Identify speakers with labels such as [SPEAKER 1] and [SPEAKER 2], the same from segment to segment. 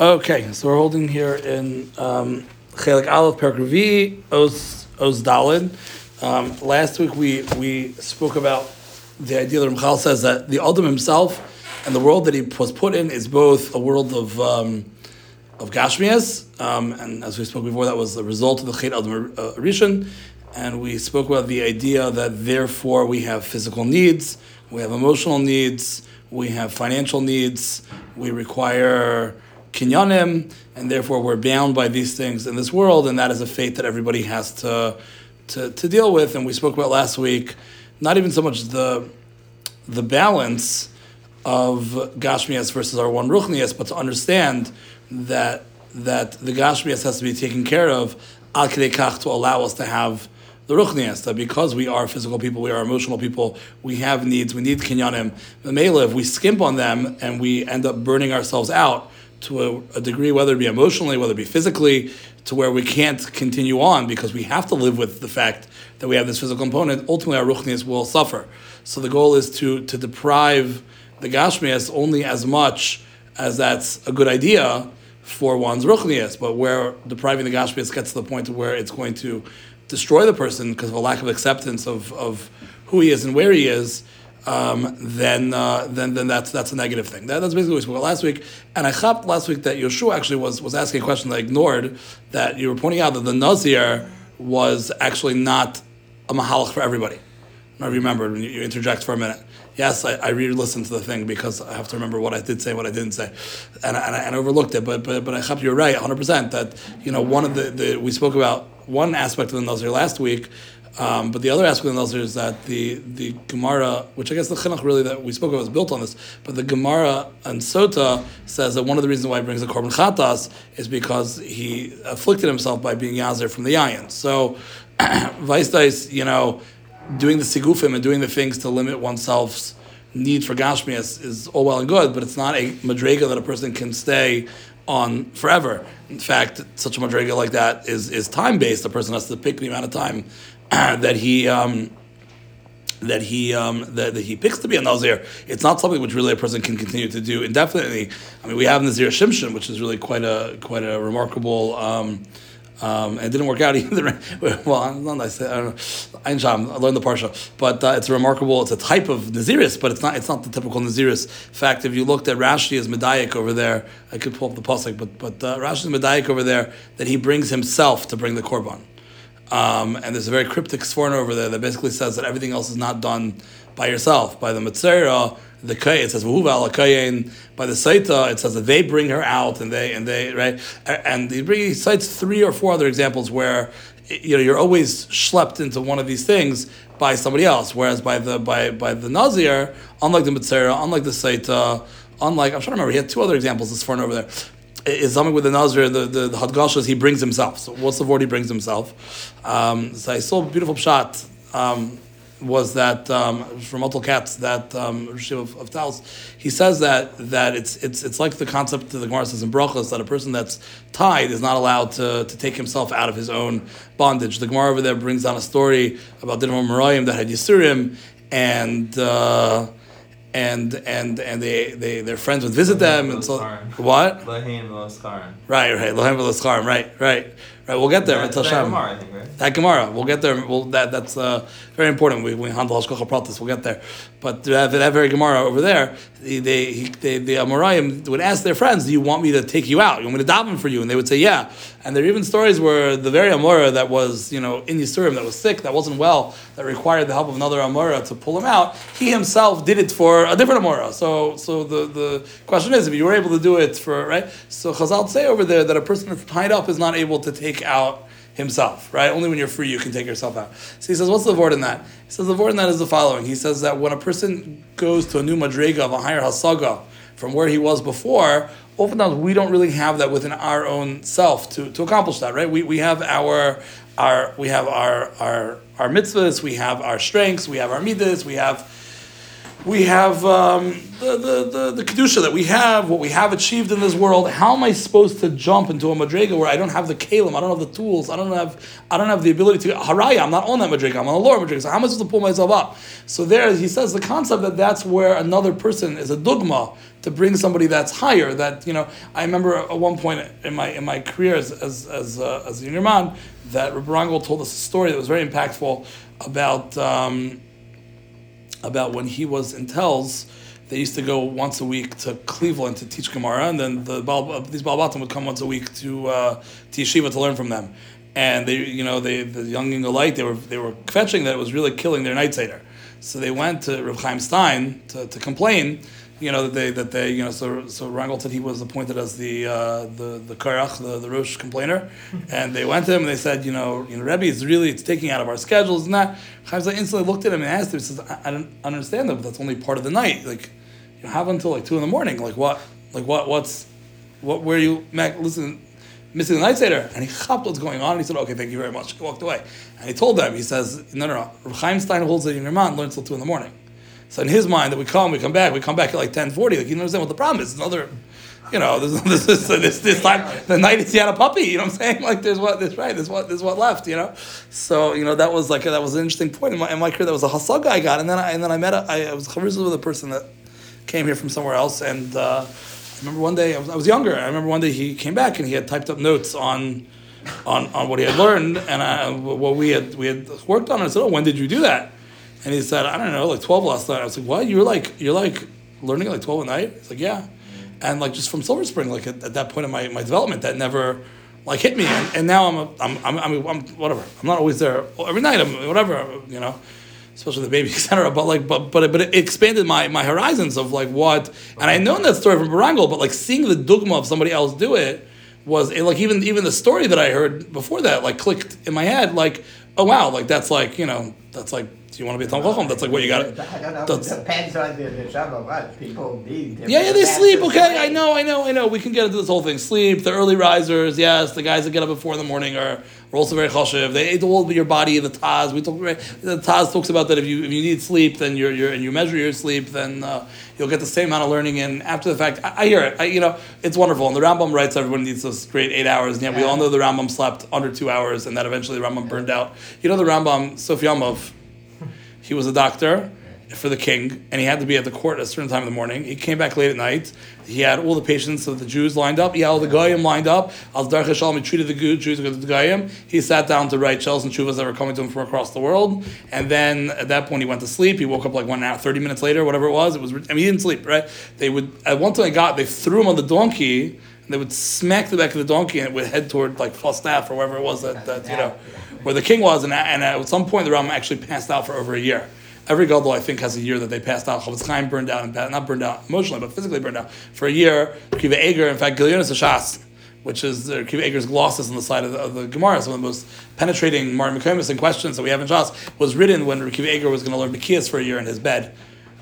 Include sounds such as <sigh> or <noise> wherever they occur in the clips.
[SPEAKER 1] Okay, so we're holding here in um, Chelik Aleph Perak Revi Oz Oz Dalin. Um, last week we we spoke about the idea that Ramchal says that the Adam himself and the world that he was put in is both a world of um, of Gashmias, um, and as we spoke before, that was the result of the Chet Adam Rishon, and we spoke about the idea that therefore we have physical needs, we have emotional needs, we have financial needs, we require kinyanim, and therefore we're bound by these things in this world, and that is a fate that everybody has to, to, to deal with. And we spoke about last week, not even so much the, the balance of Gashmias versus our one Ruchnias, but to understand that, that the Gashmias has to be taken care of, al to allow us to have the ruchnias, that because we are physical people, we are emotional people, we have needs, we need kinyanim. The if we skimp on them and we end up burning ourselves out, to a, a, degree, whether it be emotionally, whether it be physically, to where we can't continue on because we have to live with the fact that we have this physical component. Ultimately, our ruchnias will suffer. So the goal is to to deprive the gashmias only as much as that's a good idea for one's ruchnias, but where depriving the gashmias gets to the point where it's going to destroy the person because of a lack of acceptance of, of who he is and where he is um, then, uh, then then that's that's a negative thing. That, that's basically what we spoke about last week. And I hopped last week that Yeshua actually was was asking a question that I ignored. That you were pointing out that the Nazir was actually not a mahalach for everybody. I remember when you, interject for a minute. Yes, I, I re-listened to the thing because I have to remember what I did say, what I didn't say, and and I, and I overlooked it. But but but I hope you're right, 100 percent that you know one of the, the we spoke about one aspect of the Nazir last week um, but the other aspect of the Nazir is that the, the Gemara, which I guess the Chinuch really that we spoke of was built on this, but the Gemara and Sota says that one of the reasons why he brings the Korban Chatas is because he afflicted himself by being Yazir from the Yayin. So, <clears throat> Weistais, you know, doing the Sigufim and doing the things to limit oneself's need for Gashmias is all well and good, but it's not a Madrega that a person can stay on forever. In fact, such a madriga like that is, is time based. The person has to pick the amount of time <clears throat> that he um, that he um, that, that, he picks to be a nazir. It's not something which really a person can continue to do indefinitely. I mean, we have Nazir Shimshon, which is really quite a quite a remarkable. Um, um, it didn't work out <laughs> either. well, not I don't know. I learned the parsha, but uh, it's a remarkable. It's a type of naziris, but it's not. It's not the typical naziris. In fact, if you looked at Rashi as medayik over there, I could pull up the pasuk, but but uh, Rashi is medayik over there that he brings himself to bring the korban. Um, and there's a very cryptic Sforno over there that basically says that everything else is not done by yourself. By the Mitzera, the Kay, it says Kayin. By the Saita, it says that they bring her out and they and they right. And he, he cites three or four other examples where you know you're always schlepped into one of these things by somebody else. Whereas by the by by the Nazir, unlike the Mitzera, unlike the Saita, unlike I'm trying to remember, he had two other examples this far over there is something with the Nazir, the, the, the Hadgashas, he brings himself. So what's the word he brings himself? Um, so I saw a beautiful shot. Um, was that um, from Otel Katz that um, of, of Taos? He says that that it's it's it's like the concept that the Gemara says in Brachos that a person that's tied is not allowed to, to take himself out of his own bondage. The Gemara over there brings down a story about Dinah Merayim that had Yisurim and. Uh, and and and they, they their friends would visit them and so what?
[SPEAKER 2] Lahim
[SPEAKER 1] Right, right. Lahim Right, right. Right, we'll get there that, until Shem. That Gemara, we'll get there. We'll, that that's uh, very important. We we handle Hashgacha Pratis. We'll get there. But that, that very Gemara over there, they, they, they the Amoraim would ask their friends, "Do you want me to take you out? You want me to daven for you?" And they would say, "Yeah." And there are even stories where the very Amora that was you know in Yisurim that was sick, that wasn't well, that required the help of another Amora to pull him out. He himself did it for a different Amora. So so the the question is, if you were able to do it for right, so Chazal say over there that a person that's tied up is not able to take out himself, right? Only when you're free you can take yourself out. So he says, what's the word in that? He says the word in that is the following. He says that when a person goes to a new madrega of a higher hasaga from where he was before, oftentimes we don't really have that within our own self to, to accomplish that, right? We, we have our our we have our our our mitzvahs, we have our strengths, we have our midas, we have we have um, the, the, the, the kedusha that we have, what we have achieved in this world. How am I supposed to jump into a madrega where I don't have the kalim, I don't have the tools, I don't have I don't have the ability to haraya. I'm not on that madrega. I'm on a lower madrega. So how am I supposed to pull myself up? So there, he says the concept that that's where another person is a dogma to bring somebody that's higher. That you know, I remember at one point in my in my career as as as, uh, as a junior man that Rabbi Rangel told us a story that was very impactful about. Um, about when he was in Telz, they used to go once a week to Cleveland to teach Gemara, and then the Baal, these Balbatim would come once a week to uh, to yeshiva to learn from them. And they, you know, they the young Ingolite, they were they were fetching that it was really killing their night seder. So they went to Reb Chaim Stein to, to complain you know that they that they you know so so Rangel said he was appointed as the uh, the the karach the, the Rosh complainer, <laughs> and they went to him and they said you know you know Rebbe it's really it's taking out of our schedules and that. Chaim instantly looked at him and asked him he says I, I don't understand that but that's only part of the night. Like you have until like two in the morning. Like what like what what's what where you Mac listen missing the night seder? And he chopped what's going on. And he said okay thank you very much. He walked away. And he told them he says no no no. Chaim Stein holds that your man learns till two in the morning. So in his mind, that we come, we come back, we come back at like ten forty. Like you understand what the problem is. Another, you know, <laughs> this this this, this, this time the night is had a puppy. You know what I'm saying? <laughs> Like there's what this right. There's what there's what left. You know. So you know that was like that was an interesting point in my, in my career. That was a hasaga I got, and then I, and then I met a, I, I was chavruza with a person that came here from somewhere else, and uh, I remember one day I was, I was younger. I remember one day he came back and he had typed up notes on. On, on what he had learned and I, what we had we had worked on, and I said, "Oh, when did you do that?" And he said, I don't know, like 12 last night. I was like, what? You're like, you're like learning at like 12 at night? He's like, yeah. And like just from Silver Spring, like at, at that point in my, my development, that never like hit me. And, and now I'm, a, I'm, I'm, I'm, I'm, whatever. I'm not always there every night. I'm whatever, you know, especially the baby, <laughs> etc. But like, but, but, but it expanded my, my horizons of like what, and I known that story from Barangel, but like seeing the dogma of somebody else do it was it, like even, even the story that I heard before that, like clicked in my head, like, oh wow, like that's like, you know, that's like you want to be a Talmud Chacham, that's like what you got.
[SPEAKER 2] Don't. That's, it depends on the, the Shabbat. People need.
[SPEAKER 1] Yeah, yeah, they sleep. Okay, I know, I know, I know. We can get into this whole thing. Sleep. The early risers. Yes, the guys that get up at four in the morning are, are also very chashiv. They ate all your body. The Taz. We talk. The Taz talks about that. If you if you need sleep, then you're, you're and you measure your sleep, then uh, you'll get the same amount of learning. And after the fact, I, I hear it. I, you know, it's wonderful. And the Rambam writes everyone needs those great eight hours. And yet we all know the Rambam slept under two hours, and that eventually the Rambam burned out. You know the Rambam Sofyamov he was a doctor for the king, and he had to be at the court at a certain time in the morning. He came back late at night. He had all the patients of the Jews lined up. He had all the Goyim lined up. As Dar Shalom, he treated the Jews with the Goyim. He sat down to write shells and chuvas that were coming to him from across the world. And then at that point, he went to sleep. He woke up like one hour, 30 minutes later, whatever it was. It was, I mean, he didn't sleep, right? They would, at one time I got, they threw him on the donkey, and they would smack the back of the donkey, and it would head toward like Falstaff or wherever it was that, that you know, where the king was. And, and at some point, the Ram actually passed out for over a year. Every gadol, I think, has a year that they passed out. Chofetz Chaim burned out, and not burned out emotionally, but physically burned out for a year. Kiva Eger, in fact, Gilyon HaShas, which is uh, Kiva Eger's glosses on the side of the, of the Gemara, some of the most penetrating mareh mekomos and questions that we have in Shas, was written when Kiva Eger was going to learn Bekias for a year in his bed.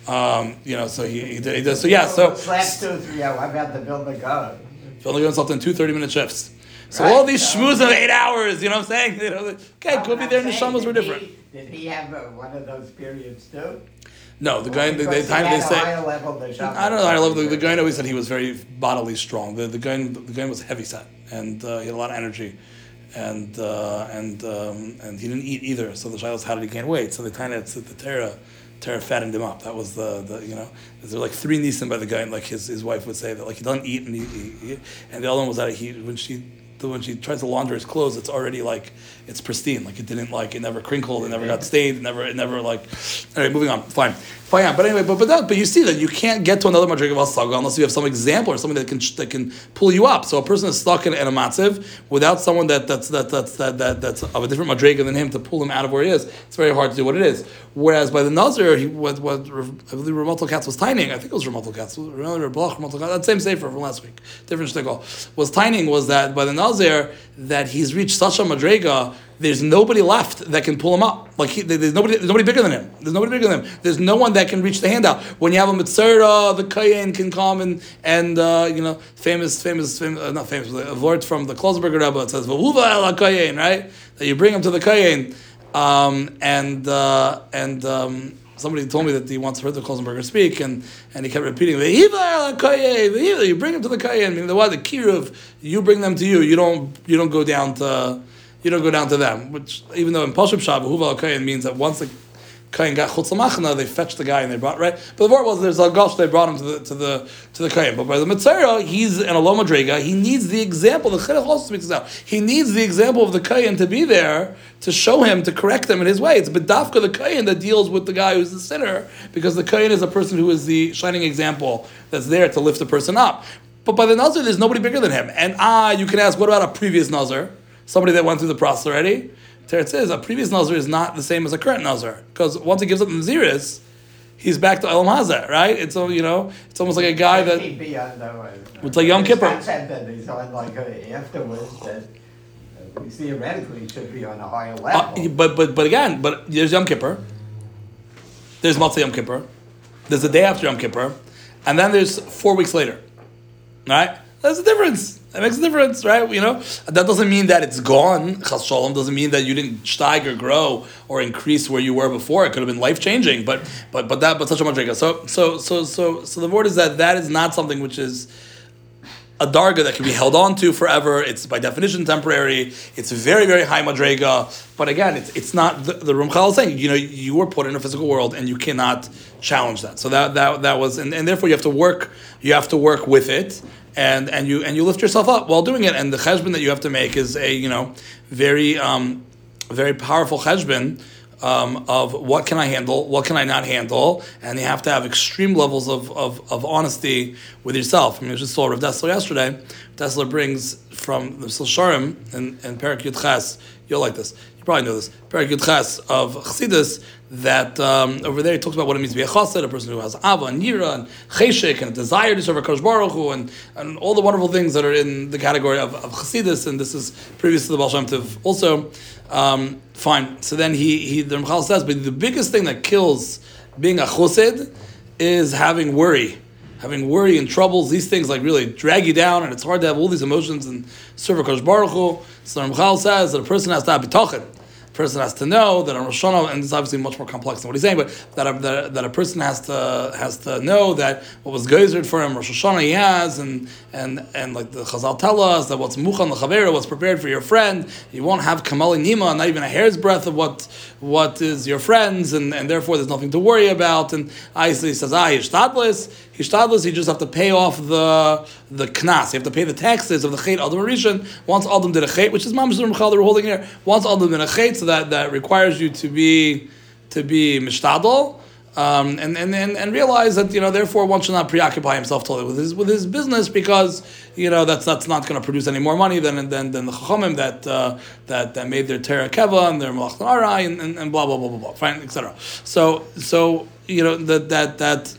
[SPEAKER 1] Um, you know, so he, he, did, he did. So yeah, so.
[SPEAKER 2] Last two, three. I've got the Vilna Gaon.
[SPEAKER 1] Vilna Gaon something two 30 minute shifts. So right. all these schmooze of eight hours, you know what I'm saying? <laughs> You know, okay, could be their neshamas were different.
[SPEAKER 2] He, did he have uh, one of those periods too?
[SPEAKER 1] No, the guy. The, the time they say. I don't know. I love the, the guy always said he was very bodily strong. The the guy the guy was heavy set and uh, he had a lot of energy, and uh, and um, and he didn't eat either. So the child was how did he gain weight? So they kind of the Torah. Torah fattened him up. That was the, the you know there were like three nisim by the guy, and like his, his wife would say that like he doesn't eat and he, he, he and the other one was that he when she when she tries to launder his clothes, it's already like it's pristine. Like it didn't like it never crinkled, it never got stained, it never it never like. All right, moving on. Fine, fine. But anyway, but but that, but you see that you can't get to another madrig of asaga unless you have some example or something that can that can pull you up. So a person is stuck in, in a matziv without someone that that's that that's that, that that's of a different madriga than him to pull him out of where he is. It's very hard to do what it is. Whereas by the nazir, he what what I believe Ramotel Katz was tining. I think it was Ramotel Katz. Remember Blach Ramotel Katz? That same sefer from last week. Different shtickle was tining was that by the nazir that he's reached such a madrega, there's nobody left that can pull him up. Like he, there's nobody, there's nobody bigger than him. There's nobody bigger than him. There's no one that can reach the handout. When you have a mitzvah, the kayin can come and and uh, you know famous, famous, famous uh, not famous, a word from the Klausenberger Rebbe. It says v'huva el kayin, right? That you bring him to the kayin, um, and uh, and. Um, somebody told me that he once heard the Klausenberger speak, and, and he kept repeating, you bring him to the Kayin, meaning the what, the Kiruv, you bring them to you, you don't, you don't go down to, you don't go down to them, which, even though in Pashab Shab, Huval Kayin means that once the Kain got chutz they fetched the guy and they brought right. But the word was there's a gosh they brought him to the to the to the Kain. But by the Mitzvah, he's an Aloma. He needs the example. The Chidduch also speaks out. He needs the example of the Kain to be there to show him to correct him in his way. It's Bedafka the Kain that deals with the guy who's the sinner because the Kain is a person who is the shining example that's there to lift the person up. But by the Nazar, there's nobody bigger than him. And ah, you can ask, what about a previous Nazar? Somebody that went through the process already? Teretz says a previous Nazar is not the same as a current Nazar because once he gives up the Naziris, he's back to Olam Hazeh, right? It's you know, it's almost like a guy that it's like Yom Kippur.
[SPEAKER 2] Concept that he's on like uh, afterwards that uh, theoretically should be on a higher uh, level. Uh,
[SPEAKER 1] but but but again, but there's Yom Kippur. There's Motzei Yom Kippur. There's the day after Yom Kippur, and then there's four weeks later, right? There's a difference. That makes a difference, right? You know, that doesn't mean that it's gone. Chas shalom doesn't mean that you didn't steig or grow or increase where you were before. It could have been life changing, but but but that but such a madriga. So so so so so the word is that that is not something which is a darga that can be held on to forever. It's by definition temporary. It's very, very high madrega. But again, it's, it's not the, the Ramchal is saying, you know, you were put in a physical world and you cannot challenge that. So that that that was and, and therefore you have to work you have to work with it and and you and you lift yourself up while doing it. And the cheshbon that you have to make is a you know very um, very powerful cheshbon. Um, of what can I handle, what can I not handle, and you have to have extreme levels of, of, of honesty with yourself. I mean, we just saw Rav Dessler yesterday. Dessler brings from the Silsharim and, and Perak Yud Ches, you'll like this, probably know this, Yud Ches of Chassidus, that um, over there he talks about what it means to be a chassid, a person who has ava and yira and cheshek and a desire to serve a Kosh Baruch Hu, and, and all the wonderful things that are in the category of, of chassidus, and this is previous to the Baal Shem Tov also. Um, fine. So then he, he the Ramchal says, but the biggest thing that kills being a chassid is having worry. Having worry and troubles, these things like really drag you down, and it's hard to have all these emotions and serve a Baruch Hu. So Ramchal says that a person has to have bitachon person has to know that a Rosh Hashanah, and it's obviously much more complex than what he's saying, but that a, that, that a person has to has to know that what was gezered for him, Rosh Hashanah he has, and and and like the Chazal tell us that what's muchan lechavera, what's prepared for your friend, you won't have kamali nima, not even a hair's breadth of what what is your friends, and, and therefore there's nothing to worry about. And obviously he says, ah, hishtadlis, hishtadlis, you just have to pay off the the knas, you have to pay the taxes of the chait adam rishon. Once Adam did a chait, which is mamish the we're holding here, once Adam did a chait, so that, that requires you to be to be mishtadol. Um, and, and, and, and realize that you know therefore one should not preoccupy himself totally with his with his business because you know that's that's not going to produce any more money than than, than the chachamim that uh, that that made their terra keva and their malach and, and, and blah blah blah blah blah fine etc. So so you know that that that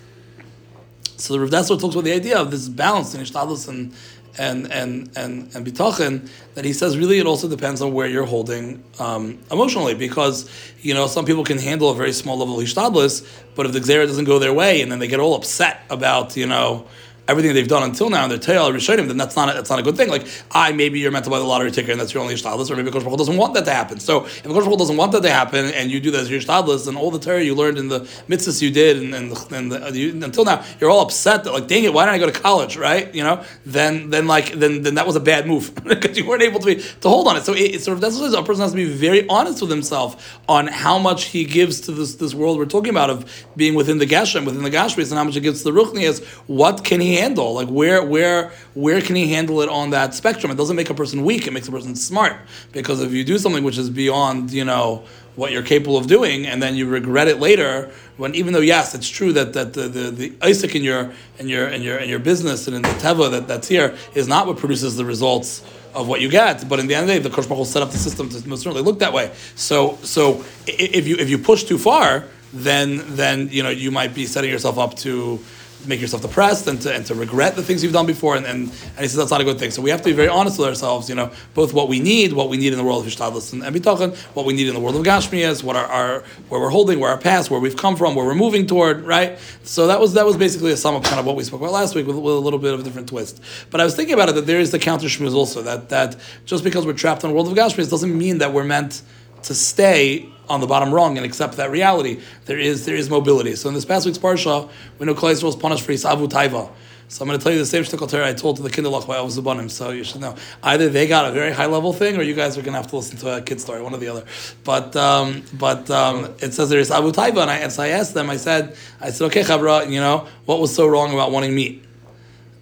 [SPEAKER 1] so the Rav Dessler talks about the idea of this balance in ishtadlus and and and and and bitachon that he says really it also depends on where you're holding um, emotionally because you know some people can handle a very small level of ishtadlus, but if the xera doesn't go their way and then they get all upset about you know everything they've done until now and their tail Rishonim, then that's not a, that's not a good thing. Like I maybe you're meant to buy the lottery ticket and that's your only shtadlis, or maybe the Kosh doesn't want that to happen. So if Kosh doesn't want that to happen and you do that as your shtadlis, then all the Torah you learned in the mitzvahs you did and, and, and the, you, until now you're all upset that like dang it, why didn't I go to college, right? You know, then then like then then that was a bad move <laughs> because you weren't able to be to hold on it. So it, it's sort of that's what. A person has to be very honest with himself on how much he gives to this this world we're talking about of being within the Geshem, within the Gashmis, and how much he gives to the Ruchnias. What can he handle? Like where where where can he handle it on that spectrum? It doesn't make a person weak; it makes a person smart. Because if you do something which is beyond, you know, what you're capable of doing, and then you regret it later, when even though yes, it's true that, that the, the, the Isaac in your in your in your in your business and in the teva that, that's here is not what produces the results of what you get. But in the end of the day, the Kosh will set up the system to most certainly look that way. So so if you if you push too far, then then you know you might be setting yourself up to make yourself depressed and to, and to regret the things you've done before. And, and, and he says that's not a good thing. So we have to be very honest with ourselves, you know, both what we need, what we need in the world of Hishtadlis and, and Bitachon, what we need in the world of Gashmias, what our, our, where we're holding, where our past, where we've come from, where we're moving toward, right? So that was that was basically a sum of kind of what we spoke about last week with, with a little bit of a different twist. But I was thinking about it that there is the counter shmuz also, that, that just because we're trapped in the world of Gashmias doesn't mean that we're meant to stay on the bottom rung and accept that reality. There is there is mobility. So in this past week's parsha, we know Klal was punished for Isavu Taiva. So I'm going to tell you the same shtickle I told to the Kinderlach by Avos U'Banim. So you should know. Either they got a very high level thing, or you guys are going to have to listen to a kid story, one or the other. But um, but um, it says there's Abu Taiva, and I, so I asked them. I said I said okay, Chabra, you know what was so wrong about wanting meat?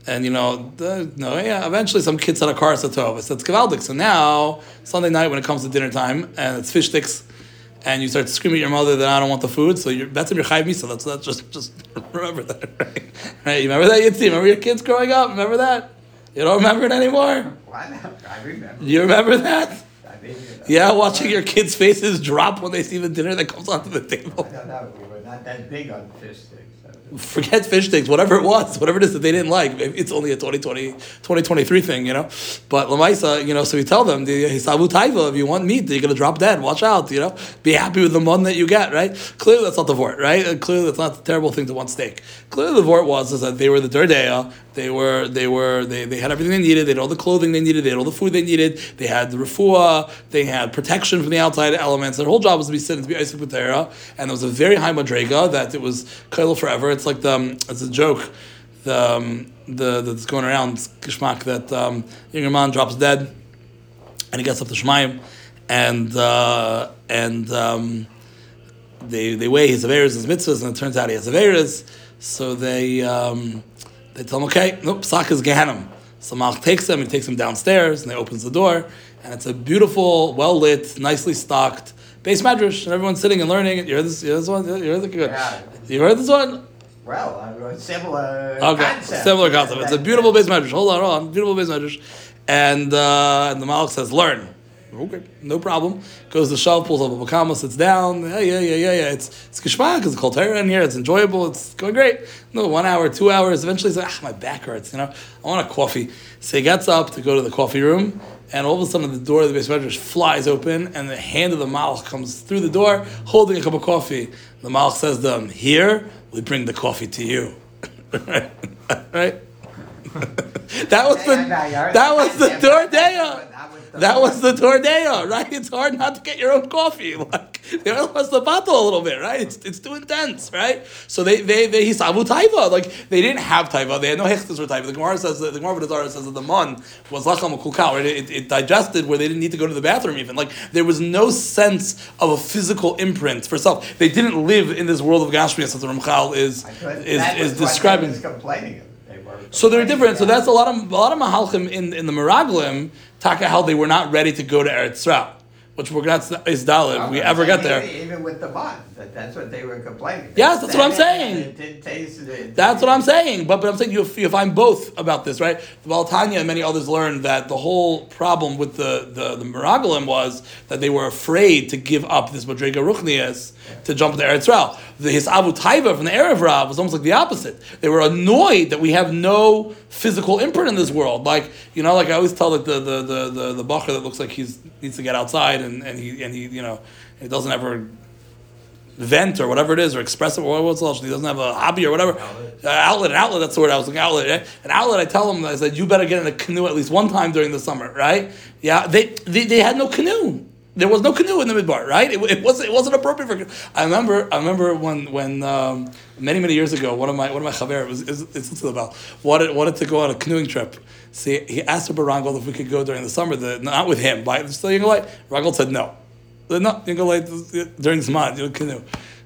[SPEAKER 1] And you know, the, no, yeah. Eventually, some kids had a car. I said it's kavaldik. So now Sunday night when it comes to dinner time and it's fish sticks, and you start screaming at your mother that I don't want the food, so you're, that's in your chayv misa. That's that's just just <laughs> remember that, right? right? You remember that, Yitzi? Remember your kids growing up? Remember that? You don't remember it anymore?
[SPEAKER 2] Why not? I remember.
[SPEAKER 1] You remember that?
[SPEAKER 2] I.
[SPEAKER 1] Yeah, watching your kids' faces drop when they see the dinner that comes onto the
[SPEAKER 2] I
[SPEAKER 1] table.
[SPEAKER 2] don't know. We were not that big on fish sticks.
[SPEAKER 1] Forget fish sticks, whatever it was, whatever it is that they didn't like. Maybe It's only a 2020, 2023 thing, you know? But Lamaisa, you know, so we tell them, the Hisabu Taiva, if you want meat, you're going to drop dead. Watch out, you know? Be happy with the mun that you get, right? Clearly that's not the vort, right? Clearly that's not the terrible thing to want steak. Clearly the vort was is that they were the Dor Deah, they were, they were, they, they had everything they needed, they had all the clothing they needed, they had all the food they needed, they had the refuah, they had protection from the outside elements. Their whole job was to be sitting, to be Isaac Patera, and there was a very high madrega that it was kail forever. It's like the, um, it's a joke, the, um, the that's going around, Kishmak, that um, man drops dead, and he gets up to Shemaim, and, uh, and, um, they, they weigh his Averas, his mitzvahs, and it turns out he has Averas. So they um, they tell him, okay, nope, Sak is Gehenim. So Malach takes him, he takes him downstairs, and he opens the door, and it's a beautiful, well lit, nicely stocked beis madrash, and everyone's sitting and learning. You heard this? You heard this one? You heard this? Good.
[SPEAKER 2] Yeah.
[SPEAKER 1] You heard this one?
[SPEAKER 2] Well, I wrote similar
[SPEAKER 1] Okay,
[SPEAKER 2] concept.
[SPEAKER 1] similar concept. It's a beautiful beis medrash. Hold on, hold on. Beautiful beis medrash. And, uh, and the Malach says, learn. Okay, no problem. Goes to the shelf, pulls up a Bava Kamma, sits down. Yeah, yeah, yeah, yeah, yeah. It's it's kishmak, it's called in here. It's enjoyable. It's going great. No, one hour, two hours. Eventually, he's like, ah, my back hurts. You know, I want a coffee. So he gets up to go to the coffee room, and all of a sudden, the door of the beis medrash flies open, and the hand of the Malach comes through the door, holding a cup of coffee. The Malach says to them, "Here, we bring the coffee to you." <laughs> right? <laughs> that was the that was <laughs> the Dor Deah. That was the Dor Deah, right? It's hard not to get your own coffee. <laughs> Like they lost the bottle a little bit, right? It's, it's too intense, right? So they they they hisabu taiva. Like they didn't have taiva. They had no hechtas for taiva. The Gemara says that the Gemara B'Dazara says that the mun was lacham kulkal, right? It, it digested where they didn't need to go to the bathroom even. Like there was no sense of a physical imprint for self. They didn't live in this world of gashmias that the Ramchal is is is describing. So they're different. So that's a lot of a lot of mahalchim in in the Meraglim taka how they were not ready to go to Eretz Yisrael, which we're gonna is Dalit. If we ever get there.
[SPEAKER 2] Even, with the bun, that, that's what they were complaining.
[SPEAKER 1] Yes, that's what I'm saying.
[SPEAKER 2] It taste. It,
[SPEAKER 1] That's what I'm saying. But but I'm saying you you find both about this, right? The Baal HaTanya and many others learned that the whole problem with the the, the Meraglim was that they were afraid to give up this Madrega Ruchnias to jump into Eretz Yisrael. The his Abu Taiva from the Erev Rav was almost like the opposite. They were annoyed that we have no physical imprint in this world. Like you know, like I always tell like the the the the, the that looks like he's needs to get outside and, and he and he you know he doesn't ever vent or whatever it is or express it. Or what's else he doesn't have a hobby or whatever. Uh, outlet an outlet that's the word I was looking outlet eh? an outlet I tell him I said you better get in a canoe at least one time during the summer right? Yeah they they, they had no canoe there was no canoe in the midbar right? It, it wasn't it wasn't appropriate for I remember I remember when when um, many many years ago one of my one of my chaver was is to the wanted wanted to go on a canoeing trip. See he asked Barangol if we could go during the summer the, not with him but still what Rangel said no. No, you go like during Zman, you know, canoe.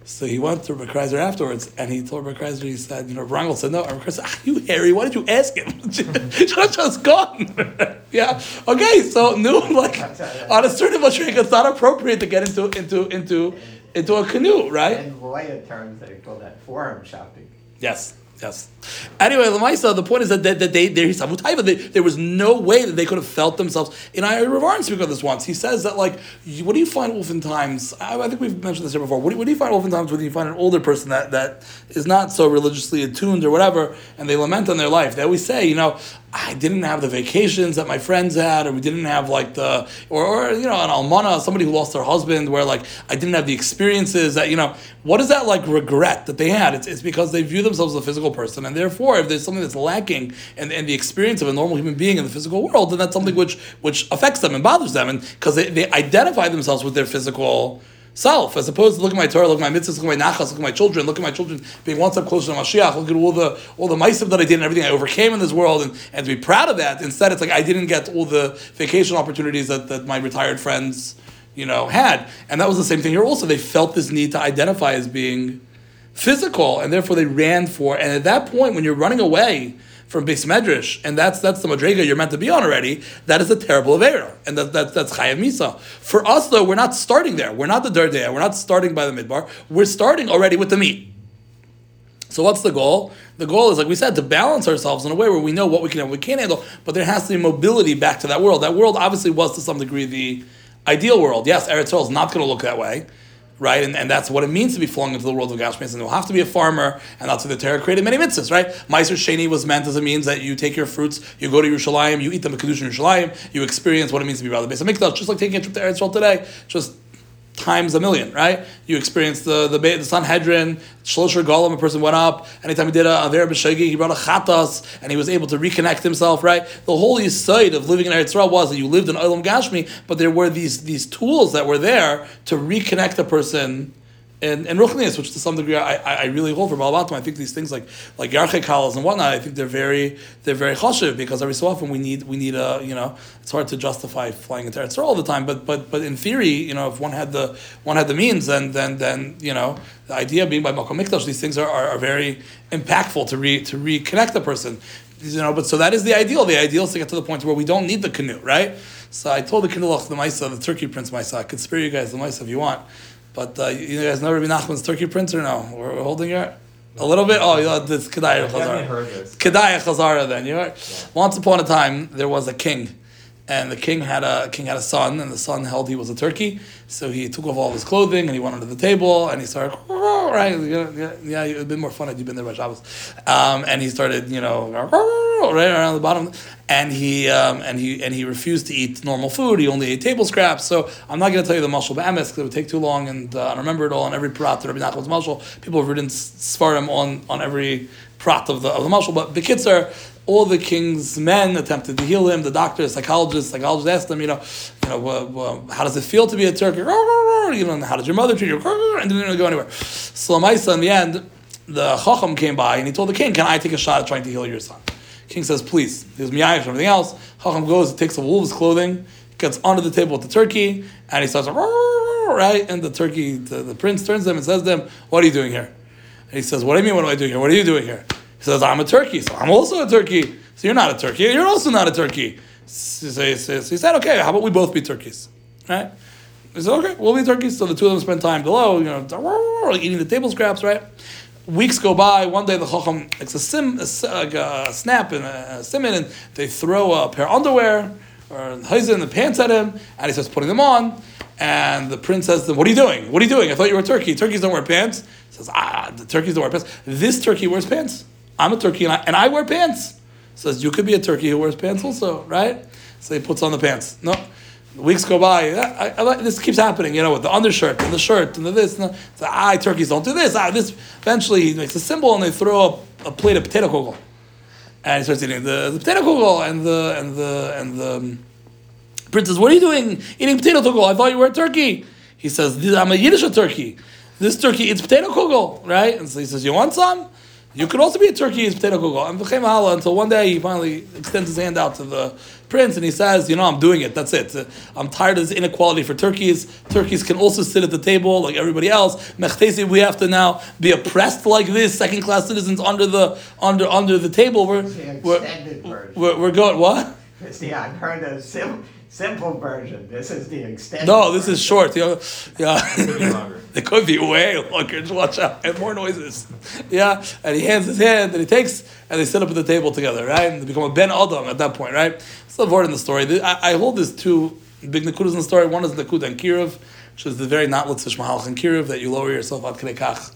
[SPEAKER 1] So he went to Rabbi Kreiser afterwards, and he told Rabbi Kreiser, he said, you know, Rangel said, no. And Rabbi Kreiser ah, you Harry, why did you ask him? <laughs> Just gone. <laughs> yeah. Okay, so new, <laughs> like, on a certain Mashrik, it's not appropriate to get into, into, into, into a canoe, right?
[SPEAKER 2] In lawyer terms, they call that forum shopping.
[SPEAKER 1] Yes, yes. Anyway, Lamaisa, uh, the point is that, that, that they, they, they, there was no way that they could have felt themselves. And I heard Ravarn speak of this once. He says that, like, you- what do you find oftentimes? I, I think we've mentioned this here before. What do, what do you find oftentimes when you find an older person that, that is not so religiously attuned or whatever, and they lament on their life? They always say, you know, I didn't have the vacations that my friends had, or we didn't have like the, or, or you know, an almana, somebody who lost their husband, where like I didn't have the experiences that, you know, what is that like regret that they had? It's, it's because they view themselves as a physical person, and therefore, if there's something that's lacking in, in the experience of a normal human being in the physical world, then that's something mm-hmm. which which affects them and bothers them, and because they, they identify themselves with their physical self, as opposed to look at my Torah, look at my mitzvahs, look at my nachas, look at my children, look at my children being one step closer to Mashiach, look at all the all the ma'asim that I did and everything I overcame in this world, and, and to be proud of that. Instead, it's like I didn't get all the vacation opportunities that, that my retired friends, you know, had, and that was the same thing here. Also, they felt this need to identify as being physical, and therefore they ran for. And at that point, when you're running away from Beis Medrash, and that's that's the Madrega you're meant to be on already, that is a terrible Avera. And that, that, that's Chayav Misa. For us, though, we're not starting there. We're not the Dor Deah. We're not starting by the Midbar. We're starting already with the meat. So what's the goal? The goal is, like we said, to balance ourselves in a way where we know what we can and we can't handle, but there has to be mobility back to that world. That world obviously was to some degree the ideal world. Yes, Eretz is not going to look that way right? And, and that's what it means to be flung into the world of Gashmis. And you'll have to be a farmer, and that's why the Torah created many mitzvahs, right? Maaser Sheni was meant as a means that you take your fruits, you go to Yerushalayim, you eat them at Kedushin Yerushalayim, you experience what it means to be rather Beis Mikdash, just like taking a trip to Eretz today, just times a million, right? You experience the the, the Sanhedrin, Shalosh Regalim, a person went up, anytime he did a Aver B'Shegi, he brought a Chatas, and he was able to reconnect himself, right? The whole side of living in Eretz Yisrael was that you lived in Olam Gashmi, but there were these, these tools that were there to reconnect a person and and ruchnias, which to some degree I, I, really hold for Balabatim. I think these things like like yarchei kalas and whatnot, I think they're very they're very choshev because every so often we need we need a you know it's hard to justify flying into Eretz all the time, but but but in theory, you know, if one had the one had the means, then then then you know the idea being by Makom Mikdash, these things are, are, are very impactful to re to reconnect the person. You know, but so that is the ideal. The ideal is to get to the point where we don't need the canoe, right? So I told the canoe the Maisa, the Turkey Prince Maisa, I could spare you guys the Maisa if you want. But uh, you guys know Rabbi Nachman's turkey printer now. We're, we're holding it a little bit. Oh, yeah, this Kedaya Chazara. Kedaya Chazara. Then you know. Yeah. Once upon a time, there was a king, and the king had a king had a son, and the son held he was a turkey. So he took off all his clothing and he went under the table and he started right, yeah, yeah, it'd been more fun had you been there by Shabbos. Um, and he started, you know, right around the bottom, and he um, and he and he refused to eat normal food. He only ate table scraps. So I'm not going to tell you the mashal ba'amis because it would take too long and uh, I remember it all on every prat Rabbi Nachman's mashal. People have written svarim on on every prat of the of the. But the kids are all the king's men attempted to heal him. The doctors, psychologists, psychologists asked him, you know, you know, uh, how does it feel to be a Turk? You know, how did your mother treat you? And didn't really go anywhere. So in the end, the Chacham came by and he told the king, "Can I take a shot at trying to heal your son?" King says, "Please." He was and everything else. Chacham goes, takes a wolf's clothing, gets under the table with the turkey, and he starts right. And the turkey, the, the prince turns to him and says to him, "What are you doing here?" And he says, "What do you mean? What am I doing here? What are you doing here?" He says, I'm a turkey, so I'm also a turkey. So you're not a turkey, you're also not a turkey. So he said, okay, how about we both be turkeys? Right? He said, okay, we'll be turkeys. So the two of them spend time below, you know, eating the table scraps, right? Weeks go by. One day the chacham makes a sim, a, a, snap and a, simon, and they throw a pair of underwear or in the pants at him, and he starts putting them on. And the prince says What are you doing? What are you doing? I thought you were a turkey. Turkeys don't wear pants. He says, Ah, the turkeys don't wear pants. This turkey wears pants. I'm a turkey and I, and I wear pants. Says you could be a turkey who wears pants also, right? So he puts on the pants. No, weeks go by. I, I, this keeps happening, you know, with the undershirt and the shirt and the this. And the, so, ah, turkeys don't do this. This. Eventually, he makes a symbol and they throw a, a plate of potato kugel, and he starts eating the, the potato kugel and the and the and the um, princess. What are you doing eating potato kugel? I thought you were a turkey. He says, I'm a Yiddish turkey. This turkey eats potato kugel, right? And so he says, you want some? You could also be a turkey as potato kugel. And v'chem hala until one day he finally extends his hand out to the prince and he says, you know, I'm doing it. That's it. I'm tired of this inequality for turkeys. Turkeys can also sit at the table like everybody else. Mechtesi, we have to now be oppressed like this, second class citizens under the under under the table. We're we're, we're, we're, going what?
[SPEAKER 2] It's the I've heard of sim, simple version. This is the extended.
[SPEAKER 1] No, this version. is short. You know, yeah. <laughs> It could be way longer. Just watch out. And more noises. Yeah. And he hands his hand and he takes and they sit up at the table together, right? And they become a Ben Adam at that point, right? It's the word in the story. I, I hold this two big Nakudas in the story. One is Nakuda and Kirov, which is the very not Litzish Mahalch and Kirov that you lower yourself at Krekach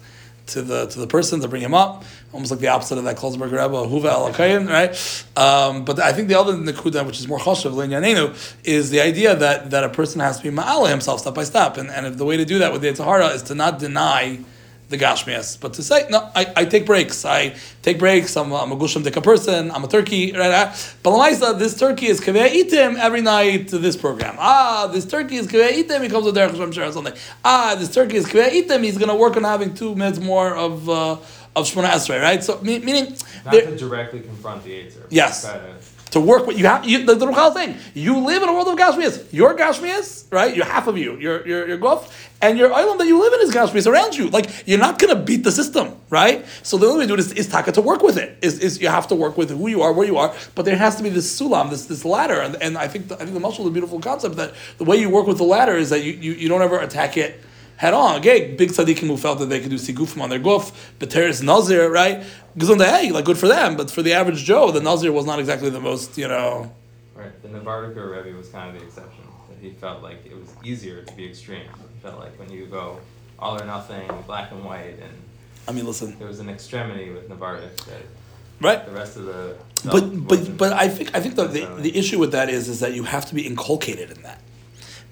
[SPEAKER 1] to the to the person to bring him up, almost like the opposite of that Klausenberg Rebbe, Huva al right? Um, but I think the other Nakuda, which is more choshev l'inyanenu, is the idea that, that a person has to be ma'ala himself step by step, and, and if the way to do that with the Yetzer Hara is to not deny the Gashmias, but to say, no, I, I take breaks. I take breaks. I'm, I'm a Gusham Dika person. I'm a turkey. Right? But Lamaisa, this turkey is Kaveh Itim every night to this program. Ah, this turkey is Kaveh Itim. He comes to Derech Hashem Shara Sunday. Ah, this turkey is Kaveh Itim. He's going to work on having two minutes more of. Uh, of Shmona Esrei, right? So meaning,
[SPEAKER 3] not to directly confront the Yetzer.
[SPEAKER 1] Yes, to work with you have you, the, the thing. You live in a world of Gashmias. Your Gashmias, right? You're half of you. You're you're, you're Gof, and your island that you live in is Gashmias around you. Like you're not gonna beat the system, right? So the only way to do it is, is taka to work with it. Is, is you have to work with who you are, where you are. But there has to be this sulam, this this ladder, and, and I think the, I think the muscle is a beautiful concept that the way you work with the ladder is that you, you, you don't ever attack it head on. Okay, big tzaddikim who felt that they could do sigufim on their guf, Beteris Nazir, right? Gazunda, hey, like good for them, but for the average Joe, the Nazir was not exactly the most, you know.
[SPEAKER 3] Right, the Navardiker Rebbe was kind of the exception. That he felt like it was easier to be extreme. He felt like when you go all or nothing, black and white, and
[SPEAKER 1] I mean, listen,
[SPEAKER 3] there was an extremity with Navardik that
[SPEAKER 1] right.
[SPEAKER 3] The rest of the
[SPEAKER 1] but but but I think I think the, the, the issue with that is is that you have to be inculcated in that.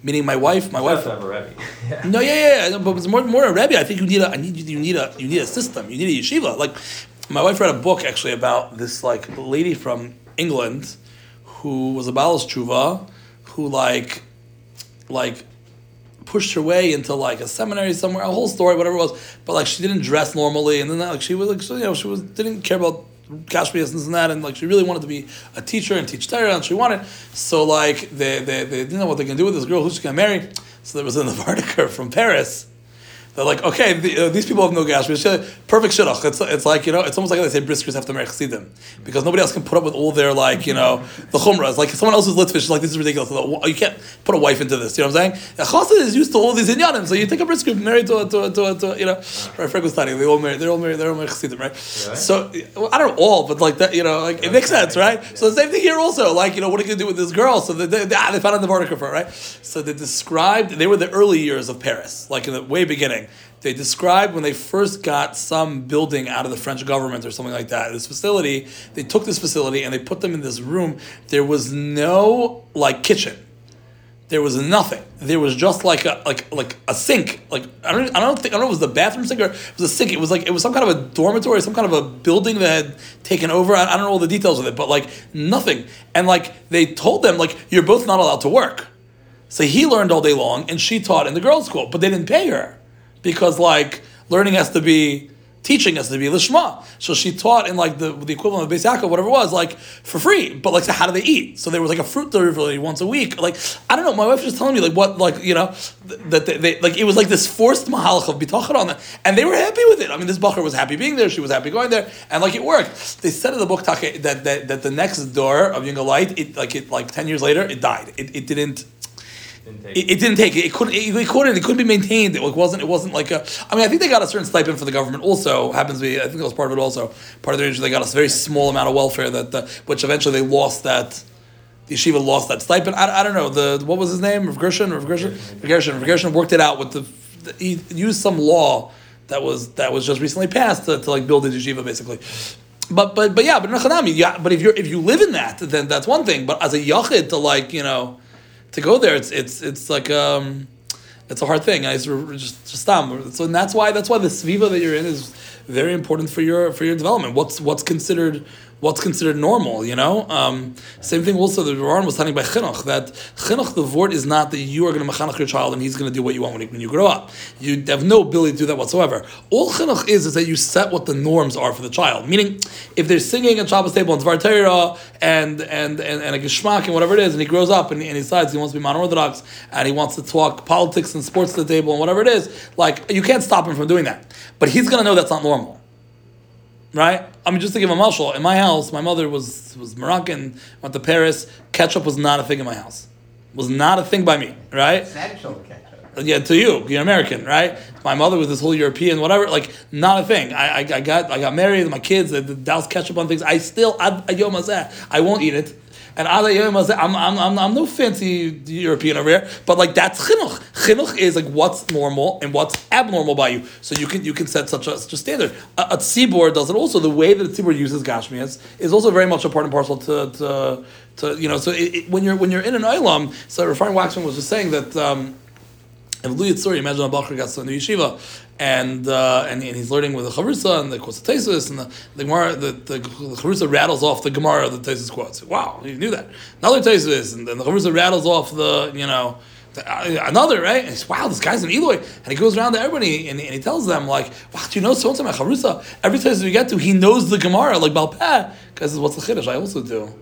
[SPEAKER 1] Meaning, my wife, my wife.
[SPEAKER 3] Have a Rebbe. <laughs>
[SPEAKER 1] yeah. No, yeah, yeah, yeah, but it's more more a rebbe. I think you need a, I need you need a, you need a system. You need a yeshiva. Like, my wife read a book actually about this like lady from England, who was a balas tshuva, who like, like, pushed her way into like a seminary somewhere, a whole story, whatever it was. But like, she didn't dress normally, and then like she was like, so, you know, she was didn't care about Kashmias and that, and like she really wanted to be a teacher and teach Torah, and she wanted. So like they, they, they didn't know what they can do with this girl. Who's she gonna marry? So there was a Navardiker <laughs> from Paris they're like, okay, the, uh, these people have no gash. Perfect shidduch. It's, it's like, you know, it's almost like they say briskers have to marry chassidim. Because nobody else can put up with all their, like, you know, the chumras. Like, someone else's litvish is like, this is ridiculous. You can't put a wife into this. You know what I'm saying? Chassid is used to all these inyanim. So you take a brisker married to, to, to, to, you know, right, Frank was studying. They all married, they're all married, they're all married chassidim, right? Really? So, I don't know all, but like that, you know, like, it makes sense, right? So the same thing here also. Like, you know, what are you going to do with this girl? So they, they, ah, they found out the vertical for right? So they described, they were the early years of Paris, like in the way beginning they described when they first got some building out of the French government or something like that. This facility, they took this facility and they put them in this room. There was no like kitchen. There was nothing. There was just like a like like a sink. Like I don't I don't think I don't know if it was the bathroom sink or it was a sink. It was like it was some kind of a dormitory, some kind of a building that had taken over. I, I don't know all the details of it, but like nothing. And like they told them like you're both not allowed to work. So he learned all day long and she taught in the girls' school, but they didn't pay her because like learning has to be teaching has to be lishma. So she taught in like the the equivalent of Beis Yaakov, whatever it was, like for free. But like, so how do they eat? So there was like a fruit delivery once a week. Like I don't know. My wife was just telling me like what like you know that they, they like it was like this forced mahalach of bitachon on them, and they were happy with it. I mean, this bacher was happy being there. She was happy going there, and like it worked. They said in the book that that, that the next door of Yunga Light, it like it like ten years later, it died. It, it didn't it, it, didn't take it. It couldn't. It, it, couldn't. It couldn't be maintained. It wasn't. It wasn't like a. I mean, I think they got a certain stipend for the government. Also, happens to be. I think that was part of it. Also, part of their the they got a very small amount of welfare that, the, which eventually they lost that. The yeshiva lost that stipend. I, I don't know the what was his name? Rav Gershon. Rav Gershon. Rav Gershon. Rav Gershon worked it out with the. He used some law that was that was just recently passed to, to like build the yeshiva basically. But but but yeah, but yeah, but if you if you live in that, then that's one thing. But as a yachid to like you know to go there, it's it's it's like um, it's a hard thing. I just just stop. So and that's why that's why the sviva that you're in is very important for your for your development. What's what's considered what's considered normal, you know? Um, same thing also, the Ron was telling by chinuch, that chinuch, the word is not that you are going to mechanach your child and he's going to do what you want when, you grow up. You have no ability to do that whatsoever. All chinuch is, is that you set what the norms are for the child. Meaning, if they're singing at Shabbos table and Zvar and, and, and, and a geschmack and whatever it is, and he grows up and, and he decides he wants to be Modern Orthodox and he wants to talk politics and sports to the table and whatever it is, like, you can't stop him from doing that. But he's going to know that's not normal right? I mean, just to give a marshal, in my house, my mother was was Moroccan, went to Paris. Ketchup was not a thing in my house. Was not a thing by me, right?
[SPEAKER 2] Essential ketchup.
[SPEAKER 1] Yeah, to you, you're American, right? My mother was this whole European, whatever, like not a thing. I, I, I got I got married, my kids, the, the douse ketchup on things. I still I, I won't eat it. And I'm, I'm, I'm, I'm no fancy European over here, but like that's chinuch. Chinuch is like what's normal and what's abnormal by you. So you can you can set such a, such a standard. A, a tzibor does it also. The way that a tzibor uses gashmias is also very much a part and parcel to, to, to you know. So it, it, when you're when you're in an olam, so Rafine Waxman was just saying that. Um, and Louis Tzuri, imagine a Bachar gets to the yeshiva, and, uh, and and he's learning with the Chavrusa and the Kosatesis, and the, the Gemara, the, the, the Chavrusa rattles off the Gemara of the Tesis quotes. Wow, you knew that. Another Tesis, and then the Chavrusa rattles off the, you know, uh, another, right? And he's, wow, this guy's an Eloi. And he goes around to everybody and, and he tells them, like, wow, do you know so and so my Chavrusa? Every Tesis we get to, he knows the Gemara, like Balpeh. Because what's the Chiddush? I also do.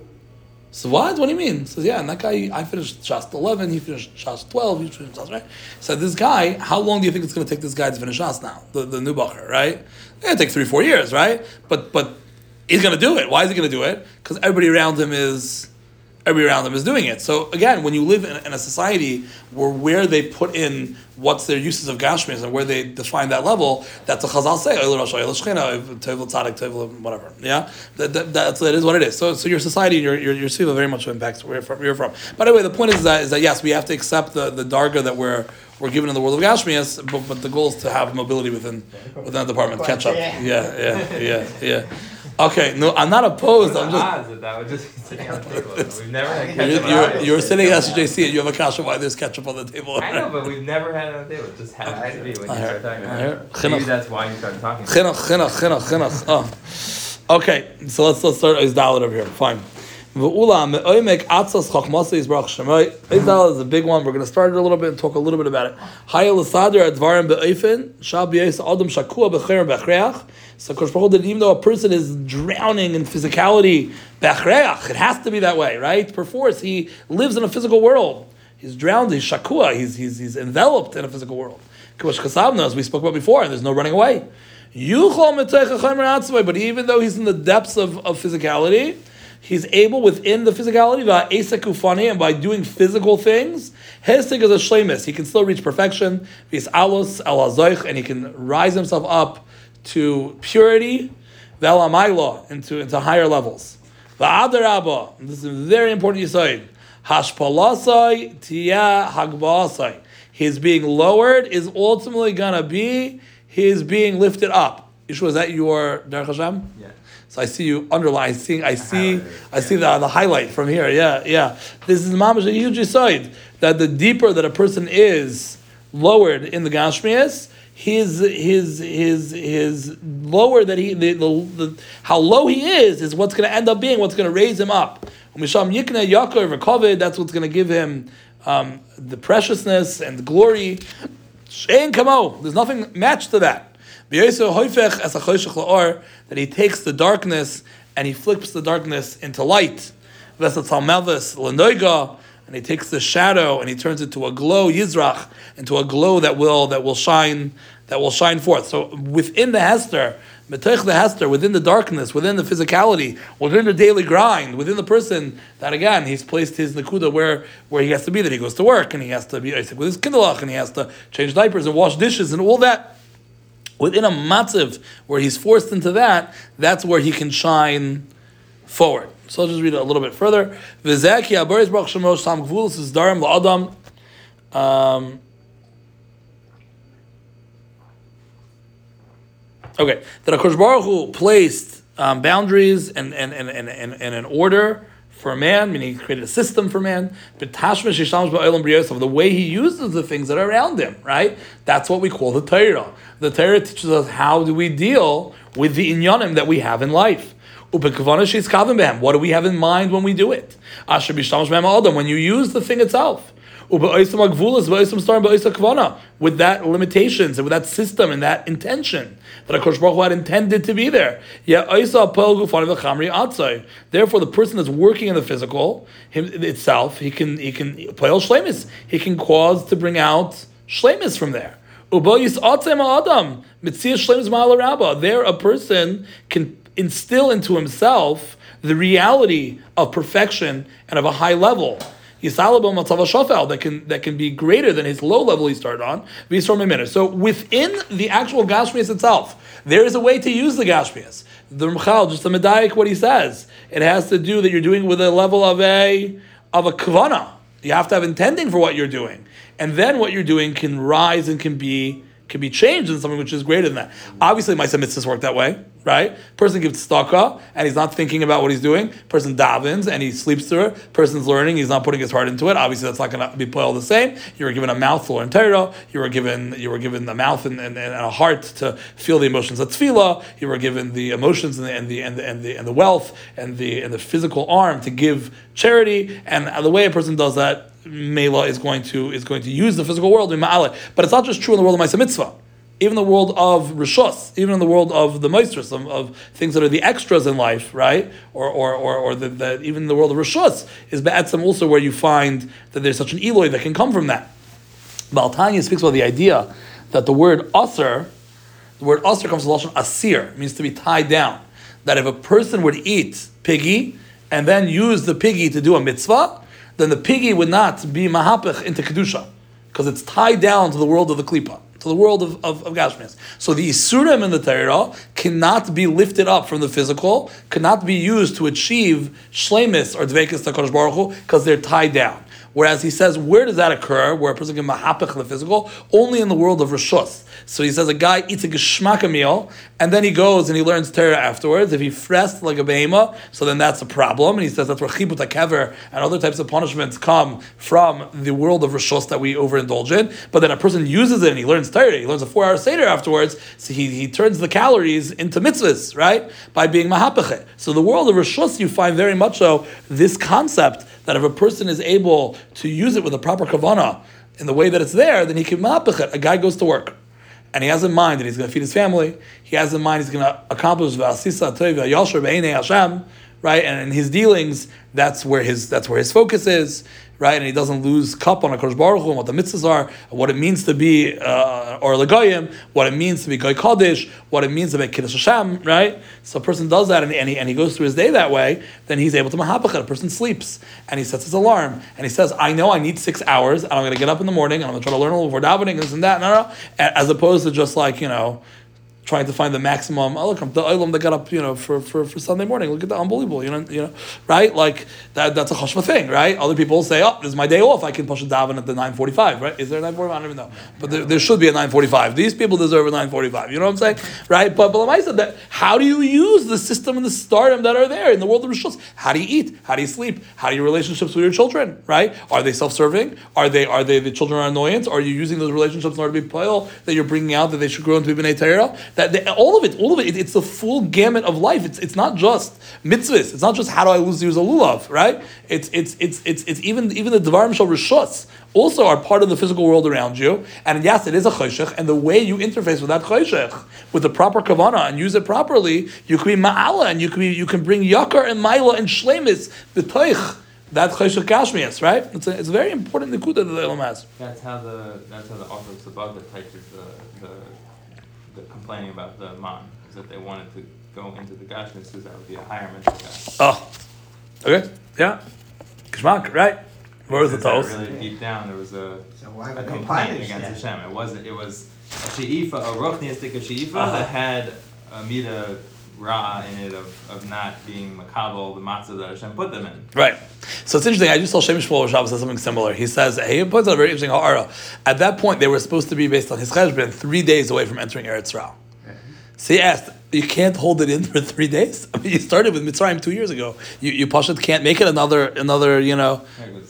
[SPEAKER 1] So what? What do you mean? He says, yeah, and that guy, I finished Shas 11, he finished Shas 12, he finished Shas, right? So this guy, how long do you think it's going to take this guy to finish Shas now? The, the new Bacher, right? To take three, four years, right? But, but he's going to do it. Why is he going to do it? Because everybody around him is, everybody around them is doing it. So again, when you live in, in a society where where they put in what's their uses of gashmis and where they define that level, that's a chazal say, whatever. Yeah, that, that, that's that is what it is. So, so your society and your your, your seva very much impacts where you're from. You're from. By the way, the point is that is that yes, we have to accept the the darga that we're we're given in the world of gashmias, but, but the goal is to have mobility within within the department, catch up. Yeah, yeah, yeah, yeah. Okay, no, I'm not opposed. I'm just.
[SPEAKER 3] that that just sitting on the table? <laughs> We've never had ketchup
[SPEAKER 1] you're, you're sitting at SJC and you have a kasha why there's ketchup on the table.
[SPEAKER 3] I know, but we've never had it on the table. It just happens to be when you start talking
[SPEAKER 1] I
[SPEAKER 3] about
[SPEAKER 1] heard.
[SPEAKER 3] it. Maybe that's why you started talking.
[SPEAKER 1] Chinuch, chinuch, chinuch, chinuch. Oh. Okay, so let's let's start Is Dalit over here. Fine. Yisbarach. Is a big one. We're going to start it a little bit and talk a little bit about it. So Kosh did even though a person is drowning in physicality, it has to be that way, right? Perforce, he lives in a physical world. He's drowned. He's shakua. He's he's he's enveloped in a physical world. Kavash kasavna, as we spoke about before, there's no running away. But even though he's in the depths of, of physicality, he's able within the physicality va'esekufani, and by doing physical things, hestig is a shlemis. He can still reach perfection. He's alos hazoich, and he can rise himself up to purity, v'elamayla, into into higher levels. The Va'adarabba, this is very important yisoid. Hashpalasai tia hagbasai. His being lowered is ultimately gonna be his being lifted up. Yeshua, is that your Derech Hashem?
[SPEAKER 3] Yeah.
[SPEAKER 1] So I see you underline. seeing, I see, I see the, the highlight from here. Yeah, yeah. This is mamash a huge side that the deeper that a person is lowered in the gashmias, his his his his lower that he the, the, the how low he is is what's going to end up being what's going to raise him up. Misham Yikna Yaakov Rekovid, that's what's going to give him um, the preciousness and the glory. Shein kamo. There's nothing matched to that. That he takes the darkness and he flips the darkness into light. And he takes the shadow and he turns it to a glow yizrach, into a glow that will that will shine that will shine forth. So within the Hester, Metoich the Hester, within the darkness, within the physicality, within the daily grind, within the person, that again, he's placed his Nakuda where, where he has to be, that he goes to work, and he has to be Isaac with his kindlech, and he has to change diapers and wash dishes and all that. Within a matziv where he's forced into that, that's where he can shine forward. So I'll just read it a little bit further. Um, Okay, that Akash Baruch Hu placed um, boundaries and, and, and, and, and, and an order for a man, meaning he created a system for man. But B'Yosef, the way he uses the things that are around him, right? That's what we call the Torah. The Torah teaches us how do we deal with the inyanim that we have in life. What do we have in mind when we do it? When you use the thing itself with that limitations and with that system and that intention that Akash Baruch Hu had intended to be there. Therefore, the person that's working in the physical him, itself, he can he can shlemis. He can cause to bring out shlemis from there. There, a person can instill into himself the reality of perfection and of a high level. Yisalabel Matzava Shofel that can that can be greater than his low level he started on. V'Yisrael Meminer. So within the actual Gashmias itself, there is a way to use the Gashmias. The Ramchal, just the medayik what he says, it has to do that you're doing with a level of a of a kavana. You have to have intending for what you're doing, and then what you're doing can rise and can be can be changed into something which is greater than that. Obviously, my mitzvahs work that way, right? Person gives tzedakah and he's not thinking about what he's doing. Person davens and he sleeps through it. Person's learning, he's not putting his heart into it. Obviously, that's not going to be all the same. You were given a mouth to learn Torah. You were given you were given a mouth and, and, and a heart to feel the emotions of tefillah. You were given the emotions and the and the and the and the, and the wealth and the and the physical arm to give charity. And the way a person does that Mela is going to is going to use the physical world in Ma'ale. But it's not just true in the world of Maisa Mitzvah. Even the world of Rishos, even in the world of the Maestros, of, of, things that are the extras in life, right? Or or or, or the, the, even the world of Rishos is Ba'atzim also where you find that there's such an Eloi that can come from that. Baal HaTanya speaks about the idea that the word Aser, the word Aser comes from Lashon Asir, means to be tied down. That if a person would eat piggy and then use the piggy to do a mitzvah, then the piggy would not be mahapich into kedusha because it's tied down to the world of the klipa, to the world of, of, of Gashmias. So the isurim in the Torah cannot be lifted up from the physical, cannot be used to achieve shlemis or dvekas to Baruch because they're tied down. Whereas he says, where does that occur? Where a person can mahapich the physical? Only in the world of rishus. So he says a guy eats a geshmaka meal and then he goes and he learns Torah afterwards. If he fressed like a behema, so then that's a problem. And he says that's where chibut kever and other types of punishments come from the world of rishus that we overindulge in. But then a person uses it and he learns Torah. He learns a four-hour seder afterwards. So he, he turns the calories into mitzvahs, right? By being mahapich. So the world of rishus, you find very much so this concept that if a person is able to use it with a proper kavana in the way that it's there, then he can mahapich it. A guy goes to work and he has in mind that he's going to feed his family. He has in mind he's going to accomplish v'asisa be'enei Hashem, right? And in his dealings, that's where his that's where his focus is right? And he doesn't lose cup on a Kodesh Baruch Hu, and what the mitzvahs are, what it means to be uh, or legoyim, what it means to be goy kodesh, what it means to be kiddush Hashem, right? So a person does that and, and, he, and he goes through his day that way, then he's able to mahapachet. A person sleeps and he sets his alarm and he says, I know I need six hours, and I'm going to get up in the morning and I'm going to try to learn a little before davening and this and that, no, no, as opposed to just like you know trying to find the maximum. Oh, the Olam that got up, you know, for, for, for Sunday morning. Look at that, unbelievable. You know, you know, right? Like that. That's a chashma thing, right? Other people say, oh, this is my day off. I can push a daven at the nine forty five, right? Is there a nine forty five? I don't even know, but there, there should be a nine forty five. These people deserve a nine forty five. You know what I'm saying, right? But but I said that. How do you use the system and the stardom that are there in the world of rishus? How do you eat? How do you sleep? How do your relationships with your children? Right? Are they self serving? Are they are they the children are annoyance? Are you using those relationships in order to be pile that you're bringing out that they should grow into bnei Torah? That they, all of it all of it, it's the full gamut of life. It's, it's not just mitzvahs. It's not just how do I lose use a lulav, right? It's it's it's it's, it's even even the devarim shal rishus also are part of the physical world around you. And yes, it is a choshech, and the way you interface with that choshech with the proper kavana and use it properly, you can be ma'ala and you can be, you can bring yakar and maila and shlemis b'toich. That choshech gashmias, right? It's a, it's a very important nikuda that the Elam has.
[SPEAKER 3] That's how the that's how the of Sabbath touches the, uh, the the complaining about the man is that they wanted to go into the Gashmis because that would be a higher mental guy.
[SPEAKER 1] Oh, okay, yeah, Kishmak, right? Where was the
[SPEAKER 3] Because
[SPEAKER 1] toast?
[SPEAKER 3] that Really deep down, there was a,
[SPEAKER 2] So why
[SPEAKER 3] a
[SPEAKER 2] would they
[SPEAKER 3] complaint
[SPEAKER 2] punish
[SPEAKER 3] against
[SPEAKER 2] that?
[SPEAKER 3] Hashem. It wasn't. It was a sheifa, a rochniistic a sheifa
[SPEAKER 1] Uh-huh.
[SPEAKER 3] that had a mida ra in it of, of not being makabel the matzah that Hashem put them in.
[SPEAKER 1] Right. So it's interesting. I just saw Shem MiShmuel Shabbos says something similar. He says he points out a very interesting ha'ara. At that point, they were supposed to be based on his cheshbon three days away from entering Eretz Yisrael. So he asked, "You can't hold it in for three days? I mean, you started with Mitzrayim two years ago. You you Pashat can't make it another another. You know."
[SPEAKER 3] Right,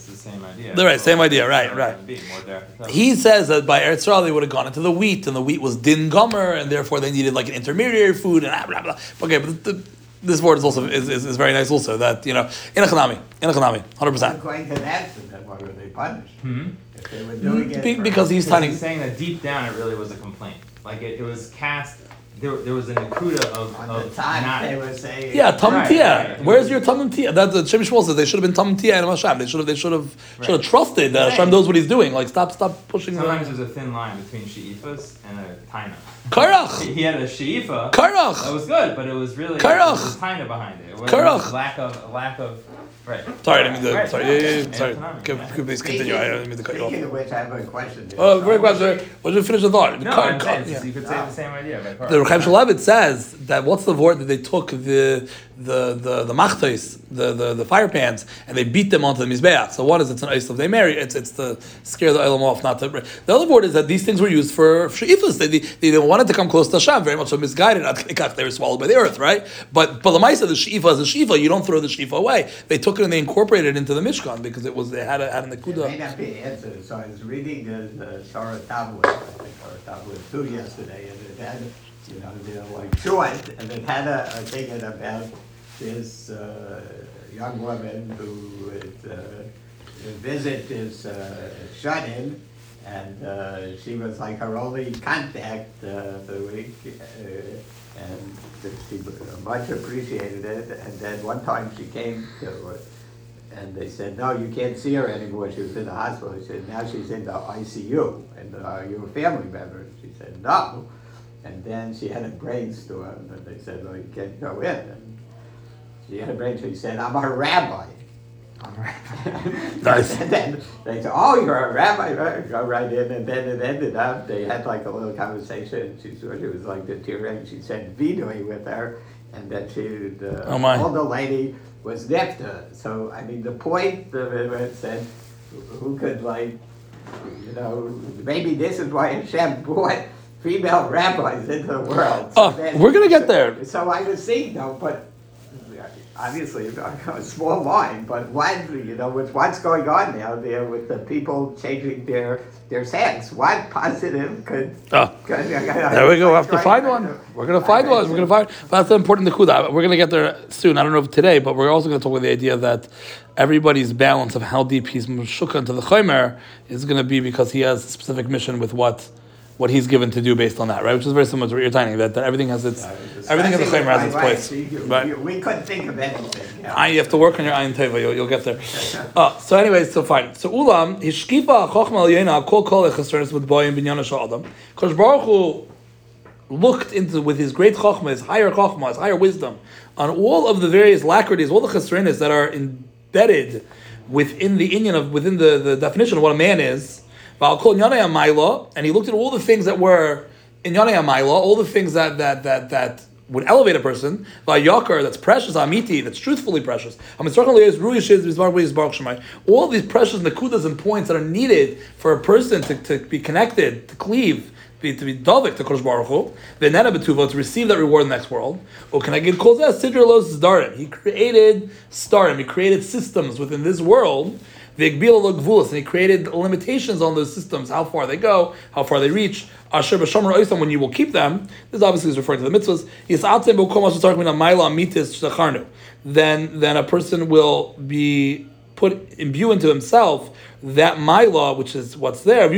[SPEAKER 3] it's the.
[SPEAKER 1] Right, same idea, right, right.
[SPEAKER 3] Be more there.
[SPEAKER 1] He says that by Eretz Yisrael they would have gone into the wheat, and the wheat was din gomer, and therefore they needed like an intermediary food and blah blah. blah. Okay, but the, this word is also is, is, is very nice also that you know in a chanami in a chanami hundred percent.
[SPEAKER 2] According to that, then why were they punished?
[SPEAKER 3] Hmm?
[SPEAKER 2] If they were doing it.
[SPEAKER 1] Be- because he's
[SPEAKER 3] Because he's saying that deep down it really was a complaint. Like it, it was cast. There, there was a nakuda of,
[SPEAKER 2] On
[SPEAKER 3] of
[SPEAKER 2] the time,
[SPEAKER 3] not.
[SPEAKER 2] they were saying.
[SPEAKER 1] Yeah, Tam
[SPEAKER 3] Right,
[SPEAKER 1] Tia.
[SPEAKER 3] right.
[SPEAKER 1] Where's your Tam Tia? That the Shem MiShmuel says they should have been Tam Tia and Hashem. They should have. They should have. Should have
[SPEAKER 3] Right.
[SPEAKER 1] trusted that Hashem
[SPEAKER 3] Right.
[SPEAKER 1] knows what he's doing. Like stop, stop pushing
[SPEAKER 3] Sometimes
[SPEAKER 1] the
[SPEAKER 3] there's a thin line between she'ifas and a taina.
[SPEAKER 1] Karach. <laughs>
[SPEAKER 3] He had a she'ifa.
[SPEAKER 1] Karach!
[SPEAKER 3] That was good, but it was really
[SPEAKER 1] Karach.
[SPEAKER 3] there was a taina behind it. It was
[SPEAKER 1] Karach.
[SPEAKER 3] a lack of a lack of Right.
[SPEAKER 1] Sorry, I didn't mean to.
[SPEAKER 3] Right,
[SPEAKER 1] Sorry, yeah, yeah, yeah, sorry.
[SPEAKER 3] autonomy,
[SPEAKER 1] Could,
[SPEAKER 3] yeah.
[SPEAKER 1] could please continue. I didn't mean to cut you off.
[SPEAKER 2] Speaking
[SPEAKER 1] off.
[SPEAKER 2] of which, I have a question.
[SPEAKER 1] Oh, very question. Would you finish the thought?
[SPEAKER 3] No,
[SPEAKER 1] Cut-
[SPEAKER 3] I'm
[SPEAKER 1] yeah.
[SPEAKER 3] you could say the same idea. By
[SPEAKER 1] The Rechaim Shalabit says that what's the word that they took the the the the machtais, the, the the fire pans, and they beat them onto the mizbeach. So one is it's an ice of they marry. It's it's to scare the olam off, not to. The other word is that these things were used for sheifas. They, they, they wanted to come close to Hashem, very much so misguided. <laughs> They were swallowed by the earth, right? But but the Maisa, the sheifa is a sheifa. You don't throw the sheifa away. They took it and they incorporated it into the Mishkan because it was they had a, had an
[SPEAKER 2] It may
[SPEAKER 1] akuda.
[SPEAKER 2] not be answered, so I was reading the, Talmud, I think Torah Talmud two yesterday, and it had, you know, they're like short, and it had a, a thing about this, uh, young woman who would, uh, visit this, uh, shut-in, and, uh, she was like her only contact, uh, for the week, uh, and she much appreciated it, and then one time she came to, uh, and they said, no, you can't see her anymore. She was in the hospital. He said, now she's in the ICU. And uh, are you a family member? She said, no. And then she had a brainstorm, and they said, well, you can't go in. And she had a brainstorm. She said, I'm a rabbi. I'm a rabbi.
[SPEAKER 1] Nice.
[SPEAKER 2] and then they said, oh, you're a rabbi. Right, Go right in. And then it ended up, they had like a little conversation. She sort of was like the deteriorating. She said, Vidui with her. And then she, the
[SPEAKER 1] Oh, my.
[SPEAKER 2] older lady was her. So, I mean, the point of it said, who could like, you know, maybe this is why Hashem brought female rabbis into the world.
[SPEAKER 1] Oh,
[SPEAKER 2] then-
[SPEAKER 1] we're gonna get there.
[SPEAKER 2] So I was seeing though, but obviously <laughs> a small mind, but what, you know, with what's going on now there with the people changing their, their sex, what positive could.
[SPEAKER 1] Oh.
[SPEAKER 2] could-
[SPEAKER 1] There we go. We have to find one. We're gonna find one. We're gonna find. But that's the important nekuda. We're gonna get there soon. I don't know if today, but we're also gonna talk about the idea that everybody's balance of how deep he's meshukah into the chaymer is gonna be because he has a specific mission with what what he's given to do based on that, right? Which is very similar to what you're saying. That, that everything has its everything in the chaymer has its place.
[SPEAKER 2] you-
[SPEAKER 1] Right.
[SPEAKER 2] you- We couldn't think of anything. yeah.
[SPEAKER 1] You have to work on your ayin teva. You'll, you'll get there. <laughs> Uh, so, anyways, so fine. So, ulam hishkifa chochma al yena kol kol echasrenes with boyim binyan adam. Kosh Baruch Hu looked into with his great chokhmah, his higher chokhmah, his higher wisdom, on all of the various lacrities, all the chesrenes that are embedded within the Indian of within the, the definition of what a man is. And he looked at all the things that were in yanei amayla, all the things that that that that would elevate a person. Vayakar, that's precious, amiti, that's truthfully precious. All these precious nakudas and points that are needed for a person to, to be connected, to cleave, be, to be davik to Kosh Baruch Hu, v'nena betuva to receive that reward in the next world. Or can I get calls that sidra los zdarim? He created starim. He created systems within this world. And he created limitations on those systems, how far they go, how far they reach. Asher b'shomer oisam, when you will keep them. This obviously is referring to the mitzvahs. Then, then a person will be put imbue into himself that myla, which is what's there.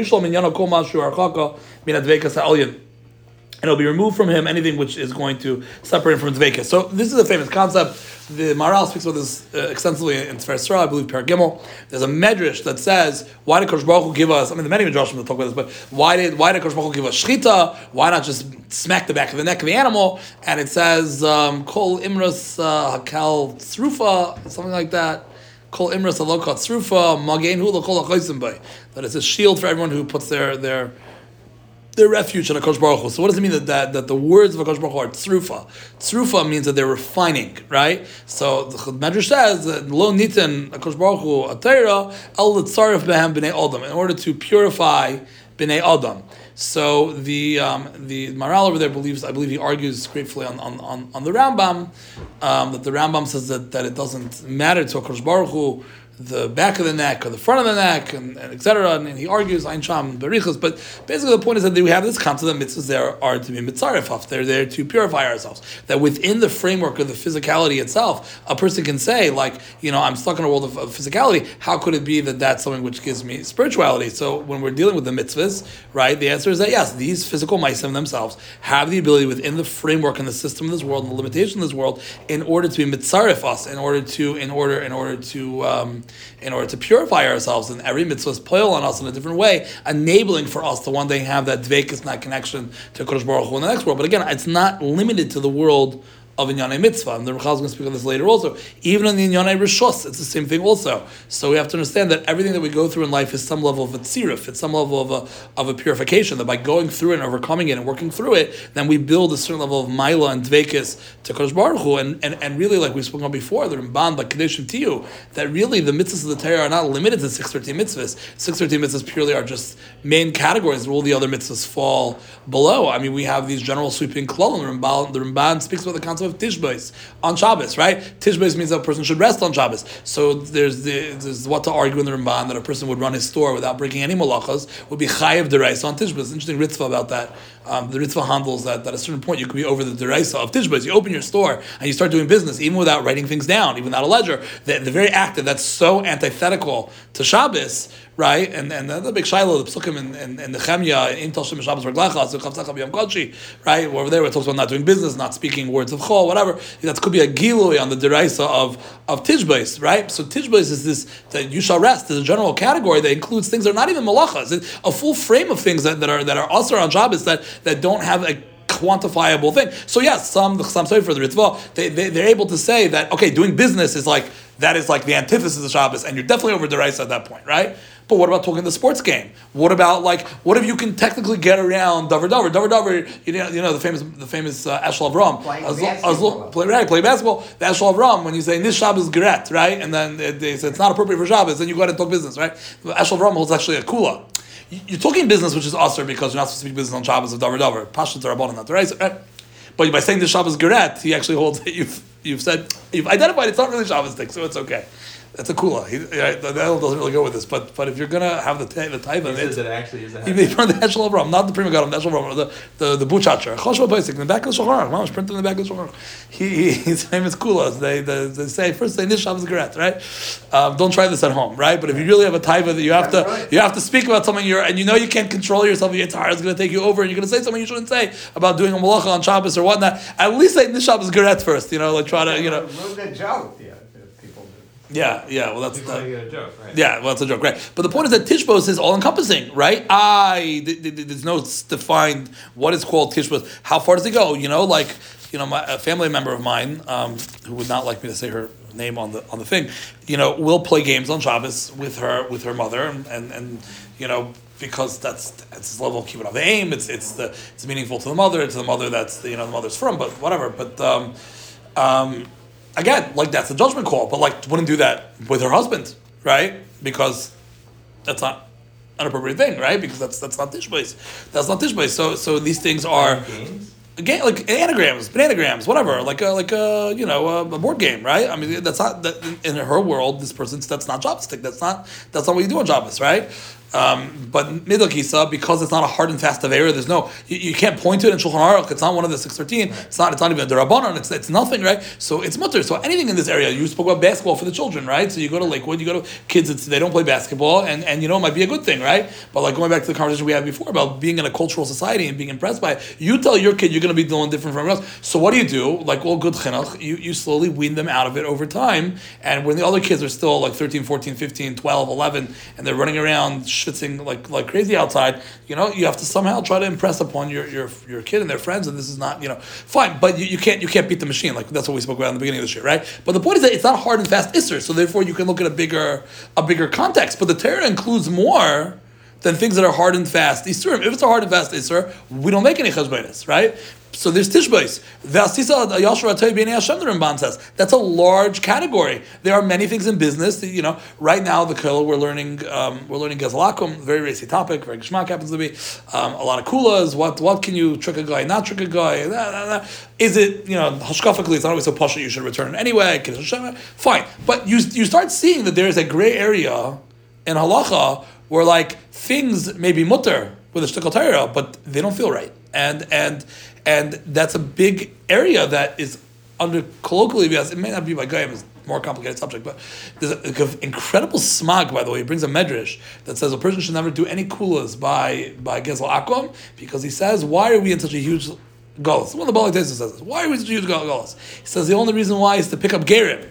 [SPEAKER 1] And it'll be removed from him anything which is going to separate him from Dvekas. So this is a famous concept. The Maharal speaks about this uh, extensively in Sra, I believe Paragimel. There's a medrash that says, why did Kosh Baruch Hu give us, I mean, the many medrashim that talk about this, but why did why did Kosh Baruch Hu give us shchita? Why not just smack the back of the neck of the animal? And it says, um, Kol Imras uh, Hakal Tzrufa, something like that. Kol Imras Alokat Tzrufa, Magen Hu Bay. That it's a shield for everyone who puts their, their their refuge in Akash Baruch. So what does it mean that, that, that the words of Akash Baruch are tzrufa? Tzrufa means that they're refining, right? So the Medrash says that lo nitin Akash Baruch Hu atayra el litzarif behem b'nei adam in order to purify b'nei adam. So the um, the Maharal over there believes, I believe he argues gratefully on, on, on, on the Rambam um, that the Rambam says that, that it doesn't matter to Akash Baruch Hu the back of the neck or the front of the neck, and, and etc. And, and he argues Ein Sham Berichas. But basically, the point is that we have this concept that mitzvahs there are to be mitzarefaf. They're there to purify ourselves. That within the framework of the physicality itself, a person can say, like, you know, I'm stuck in a world of, of physicality. How could it be that that's something which gives me spirituality? So when we're dealing with the mitzvahs, right, the answer is that yes, these physical meisim themselves have the ability within the framework and the system of this world and the limitation of this world in order to be mitzaref us, in order to, in order, in order to. Um, in order to purify ourselves, and every mitzvah is poil on us in a different way, enabling for us to one day have that dvekas, that connection to Kodesh Baruch Hu in the next world. But again, it's not limited to the world of Inyanei Mitzvah. And the Rechaz is going to speak on this later also. Even in the Inyanei Rishos, it's the same thing also. So we have to understand that everything that we go through in life is some level of a tzirif, it's some level of a, of a purification, that by going through it and overcoming it and working through it, then we build a certain level of Maila and Dvekis to Kodesh Baruch Hu. And, and, and really, like we spoke on before, the Ramban, like Kadeshim Tiyu, that really the mitzvahs of the Torah are not limited to 613 mitzvahs. 613 mitzvahs purely are just main categories where all the other mitzvahs fall below. I mean, we have these general sweeping and the Ramban, the Ramban speaks about the concept of Tishbais on Shabbos, right? Tishbais means that a person should rest on Shabbos. So there's the, there's what to argue in the Ramban that a person would run his store without breaking any malachas would be chayiv derais on Tishbais. Interesting Ritva about that. Um, the Ritva handles that, that at a certain point you could be over the deraisa of Tishbais. You open your store and you start doing business even without writing things down, even without a ledger. The, the very act that that's so antithetical to Shabbos, right? And and the big shiloh, the psukim and and, and the chemya in Tal Shem Shabbos Yom right? Over there, it talks about not doing business, not speaking words of chol, whatever. That could be a gilui on the deraisa of of right? So Tishbais is this that you shall rest is a general category that includes things that are not even malachas. A full frame of things that, that are that are also on Shabbos that that don't have a quantifiable thing. So yes, some the sorry for the Ritva, they, they they're able to say that okay, doing business is like that is like the antithesis of Shabbos, and you're definitely over deraisa at that point, right? But what about talking the sports game? What about like what if you can technically get around Dover Dover Dover Dover? You know, you know the famous the famous uh, Eshel Avram. As-
[SPEAKER 2] basketball.
[SPEAKER 1] as- play, right, play basketball. The Eshel Avram when you say this Shabbos Geret, right, and then they they say it's not appropriate for Shabbos, then you go ahead and talk business, right? The Eshel Avram holds actually a kula. You- You're talking business, which is usher because you're not supposed to speak business on Shabbos of Dover Dover. Pashut Rabbanon, not the right. But by saying this Shabbos Geret, he actually holds that you've you've said you've identified it's not really Shabbos thing, so it's okay. That's a kula. He, right, the Nahal doesn't really go with this, but but if you're gonna have the ta- the type
[SPEAKER 3] He
[SPEAKER 1] of
[SPEAKER 3] says
[SPEAKER 1] it,
[SPEAKER 3] it actually is a
[SPEAKER 1] he made from the Eshel Avram, not the Pri Megadim, the Eshel Avram, the the the Buchacher. Choshva Basic in the back of the Shulchan Aruch. Mamash printed in the back of the Shulchan He, he <laughs> his name is Kula. They, they they say first say this Shabbos Geret, right? Um, don't try this at home, right? But if you really have a type that you have to
[SPEAKER 2] right.
[SPEAKER 1] you have to speak about something you're and you know you can't control yourself, your entire is going to take you over, and you're going to say something you shouldn't say about doing a malacha on Shabbos or whatnot. At least say this Shabbos Geret first, you know, like try to you know.
[SPEAKER 2] Ruin the joke, yeah, that people do.
[SPEAKER 1] Yeah, yeah. Well, that's the,
[SPEAKER 3] a joke, right?
[SPEAKER 1] yeah, well, that's a joke, right? But the point is that Tishbos is all encompassing, right? I th- th- th- there's no defined what is called Tishbos. How far does it go? You know, like you know, my, a family member of mine um, who would not like me to say her name on the on the thing, you know, will play games on Shabbos with her with her mother, and and, and you know. Because that's it's this level of keeping of the aim. It's it's the it's meaningful to the mother. To the mother, that's the, you know the mother's from. But whatever. But um, um, again, like that's a judgment call, but like wouldn't do that with her husband, right? Because that's not an appropriate thing, right? Because that's that's not tishbais. That's not tishbais. So so these things are
[SPEAKER 3] Games?
[SPEAKER 1] again like anagrams, bananagrams, whatever, like a like a you know a, a board game, right? I mean that's not that in her world. This person's that's not jobbstick. That's not that's not what you do on Shabbos, right? Um, but midokisa because it's not a hard and fast avera. There's no you, you can't point to it in Shulchan Aruch. It's not one of the six thirteen. It's not it's not even a derabanan. It's it's nothing, right? So it's mutter. So anything in this area, you spoke about basketball for the children, right? So you go to Lakewood, you go to kids. It's, they don't play basketball, and and you know it might be a good thing, right? But like going back to the conversation we had before about being in a cultural society and being impressed by it, you tell your kid you're going to be doing different from everyone else. So what do you do? Like all good chinuch, you, you slowly wean them out of it over time. And when the other kids are still like 13, 14, 15, 12, 11, and they're running around schwitzing like like crazy outside, you know, you have to somehow try to impress upon your your, your kid and their friends. And this is not, you know, fine, but you, you can't you can't beat the machine. Like that's what we spoke about in the beginning of the year, right? But the point is that it's not hard and fast isser. So therefore, you can look at a bigger a bigger context. But the Torah includes more than things that are hard and fast Isurim. If it's a hard and fast Isur, we don't make any cheshbonis, right? So there's tishbais. Says. That's a large category. There are many things in business. That, you know, right now the kol we're learning um, we're learning gezalakum, very racy topic, very geshmak happens to be. Um, a lot of kulas. What what can you trick a guy, not trick a guy? Nah, nah, nah. Is it you know hashkafically? It's not always so posh you should return anyway. Fine, but you you start seeing that there is a gray area in halacha where like things may be mutter with a shtickle Torah, but they don't feel right, and and and that's a big area that is under colloquially because it may not be by Goyim, it's more complicated subject, but there's an incredible smog, by the way. He brings a medrash that says a person should never do any kulas by by Gezel Akom because he says, why are we in such a huge Golas? One of the Balak says this. Why are we in such a huge Golas? He says the only reason why is to pick up Gerim.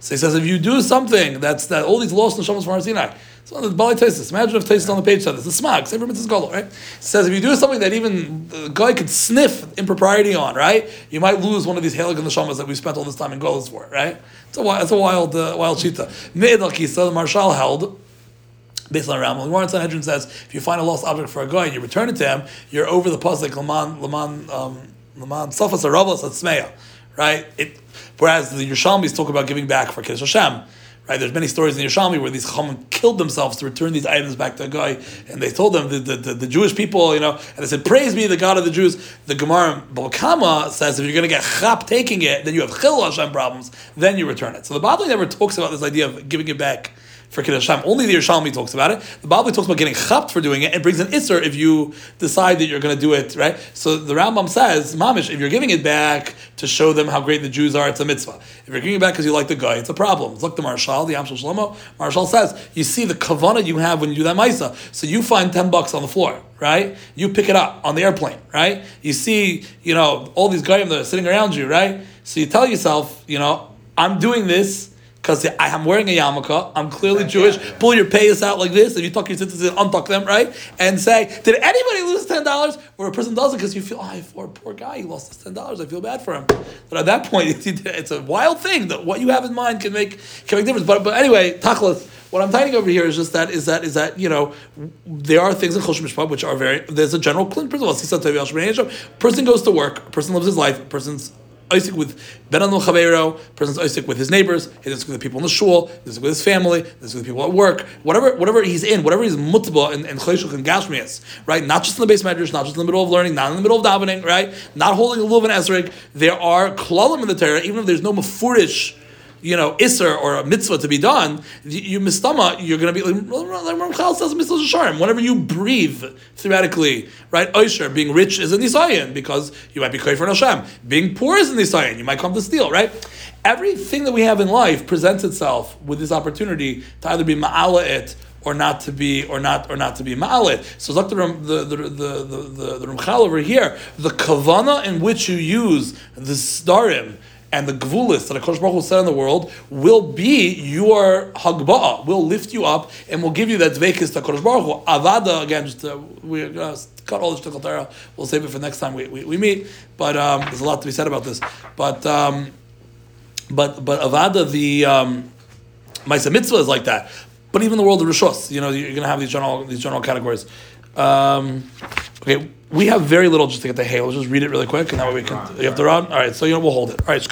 [SPEAKER 1] So he says, if you do something that's that all these lost neshamas from Har Sinai. So the Bali Tesis. Imagine if Tesis on the page said this. The smag. Same for mitzvahs gadol, right? It says if you do something that even the guy could sniff impropriety on, right? You might lose one of these halig neshamas that we spent all this time in Golas for, right? It's a wild, it's a wild, uh, wild shita. Me'ed al Kisa, the Maharshal held based on Rambam. The Warren Sanhedrin says if you find a lost object for a guy and you return it to him, you're over the pasuk Laman Laman um, Laman Safas Aravas Atzmeya, right? It, whereas the Yerushalmis talk about giving back for Kiddush Hashem. Right, there's many stories in the Yerushalmi where these Chachamim killed themselves to return these items back to a guy, and they told them the, the, the, the Jewish people, you know, and they said, "Praise be the God of the Jews." The Gemara Bava Kamma says if you're going to get chap taking it, then you have chil Hashem problems, then you return it. So the Bavli never talks about this idea of giving it back for Kiddush Hashem. Only the Yerushalmi talks about it. The Bavli talks about getting chapped for doing it and brings an isser if you decide that you're going to do it, right? So the Rambam says, Mamish, if you're giving it back to show them how great the Jews are, it's a mitzvah. If you're giving it back because you like the guy, it's a problem. Like the Maharshal, the Yam Shel Shlomo. Maharshal says, you see the kavana you have when you do that maisa. So you find 10 bucks on the floor, right? You pick it up on the airplane, right? You see, you know, all these guys that are sitting around you, right? So you tell yourself, you know, I'm doing this because I'm wearing a yarmulke. I'm clearly
[SPEAKER 2] Yeah,
[SPEAKER 1] Jewish.
[SPEAKER 2] yeah.
[SPEAKER 1] Pull your payas out like this. and you tuck your tzitzis in, untuck them, right? And say, did anybody lose ten dollars? Or a person does it because you feel, oh, poor, poor guy, he lost his ten dollars. I feel bad for him. But at that point, <laughs> it's, it's a wild thing that what you have in mind can make can make difference. But but anyway, tachlis. What I'm tying over here is just that is that is that you know there are things in Choshen Mishpat which are very there's a general principle. Person goes to work. Person lives his life. Person's Isaac with Ben Anul Chavero, person's Isaac with his neighbors, he's Isaac with the people in the shul, he's with his family, he's with the people at work, whatever whatever he's in, whatever he's mutbah and, and chayshuk and gashmias, right? Not just in the base medrash, not just in the middle of learning, not in the middle of davening, right? Not holding a lulav and esrog. There are klalim in the Torah, even if there's no mafurish you know, isser or a mitzvah to be done, you, mistama, you're going to be like, Ramchal says, mitzvah sharm. Whenever you breathe, theoretically, right? Oisher, being rich is a nisayan because you might be for Hashem. Being poor is a nisayan. You might come to steal, right? Everything that we have in life presents itself with this opportunity to either be ma'ala it or not to be or not or not to be ma'alit. So like the the the the the, the, the over here, the kavana in which you use the starim and the gvulis that Hakadosh Baruch Hu said in the world will be your hagba'ah, will lift you up and will give you that dvekis to Hakadosh Baruch Hu. Avada again, just uh, we're gonna cut all this shtickle We'll save it for next time we, we, we meet. But um, there's a lot to be said about this. But um, but but avada the um, mitzvah is like that. But even the world of rishos, you know, you're to have these general these general categories. Um, okay, we have very little just to get the hay. Let's just read it really quick, and that way we can. You have to run. All right, so you know we'll hold it. All right.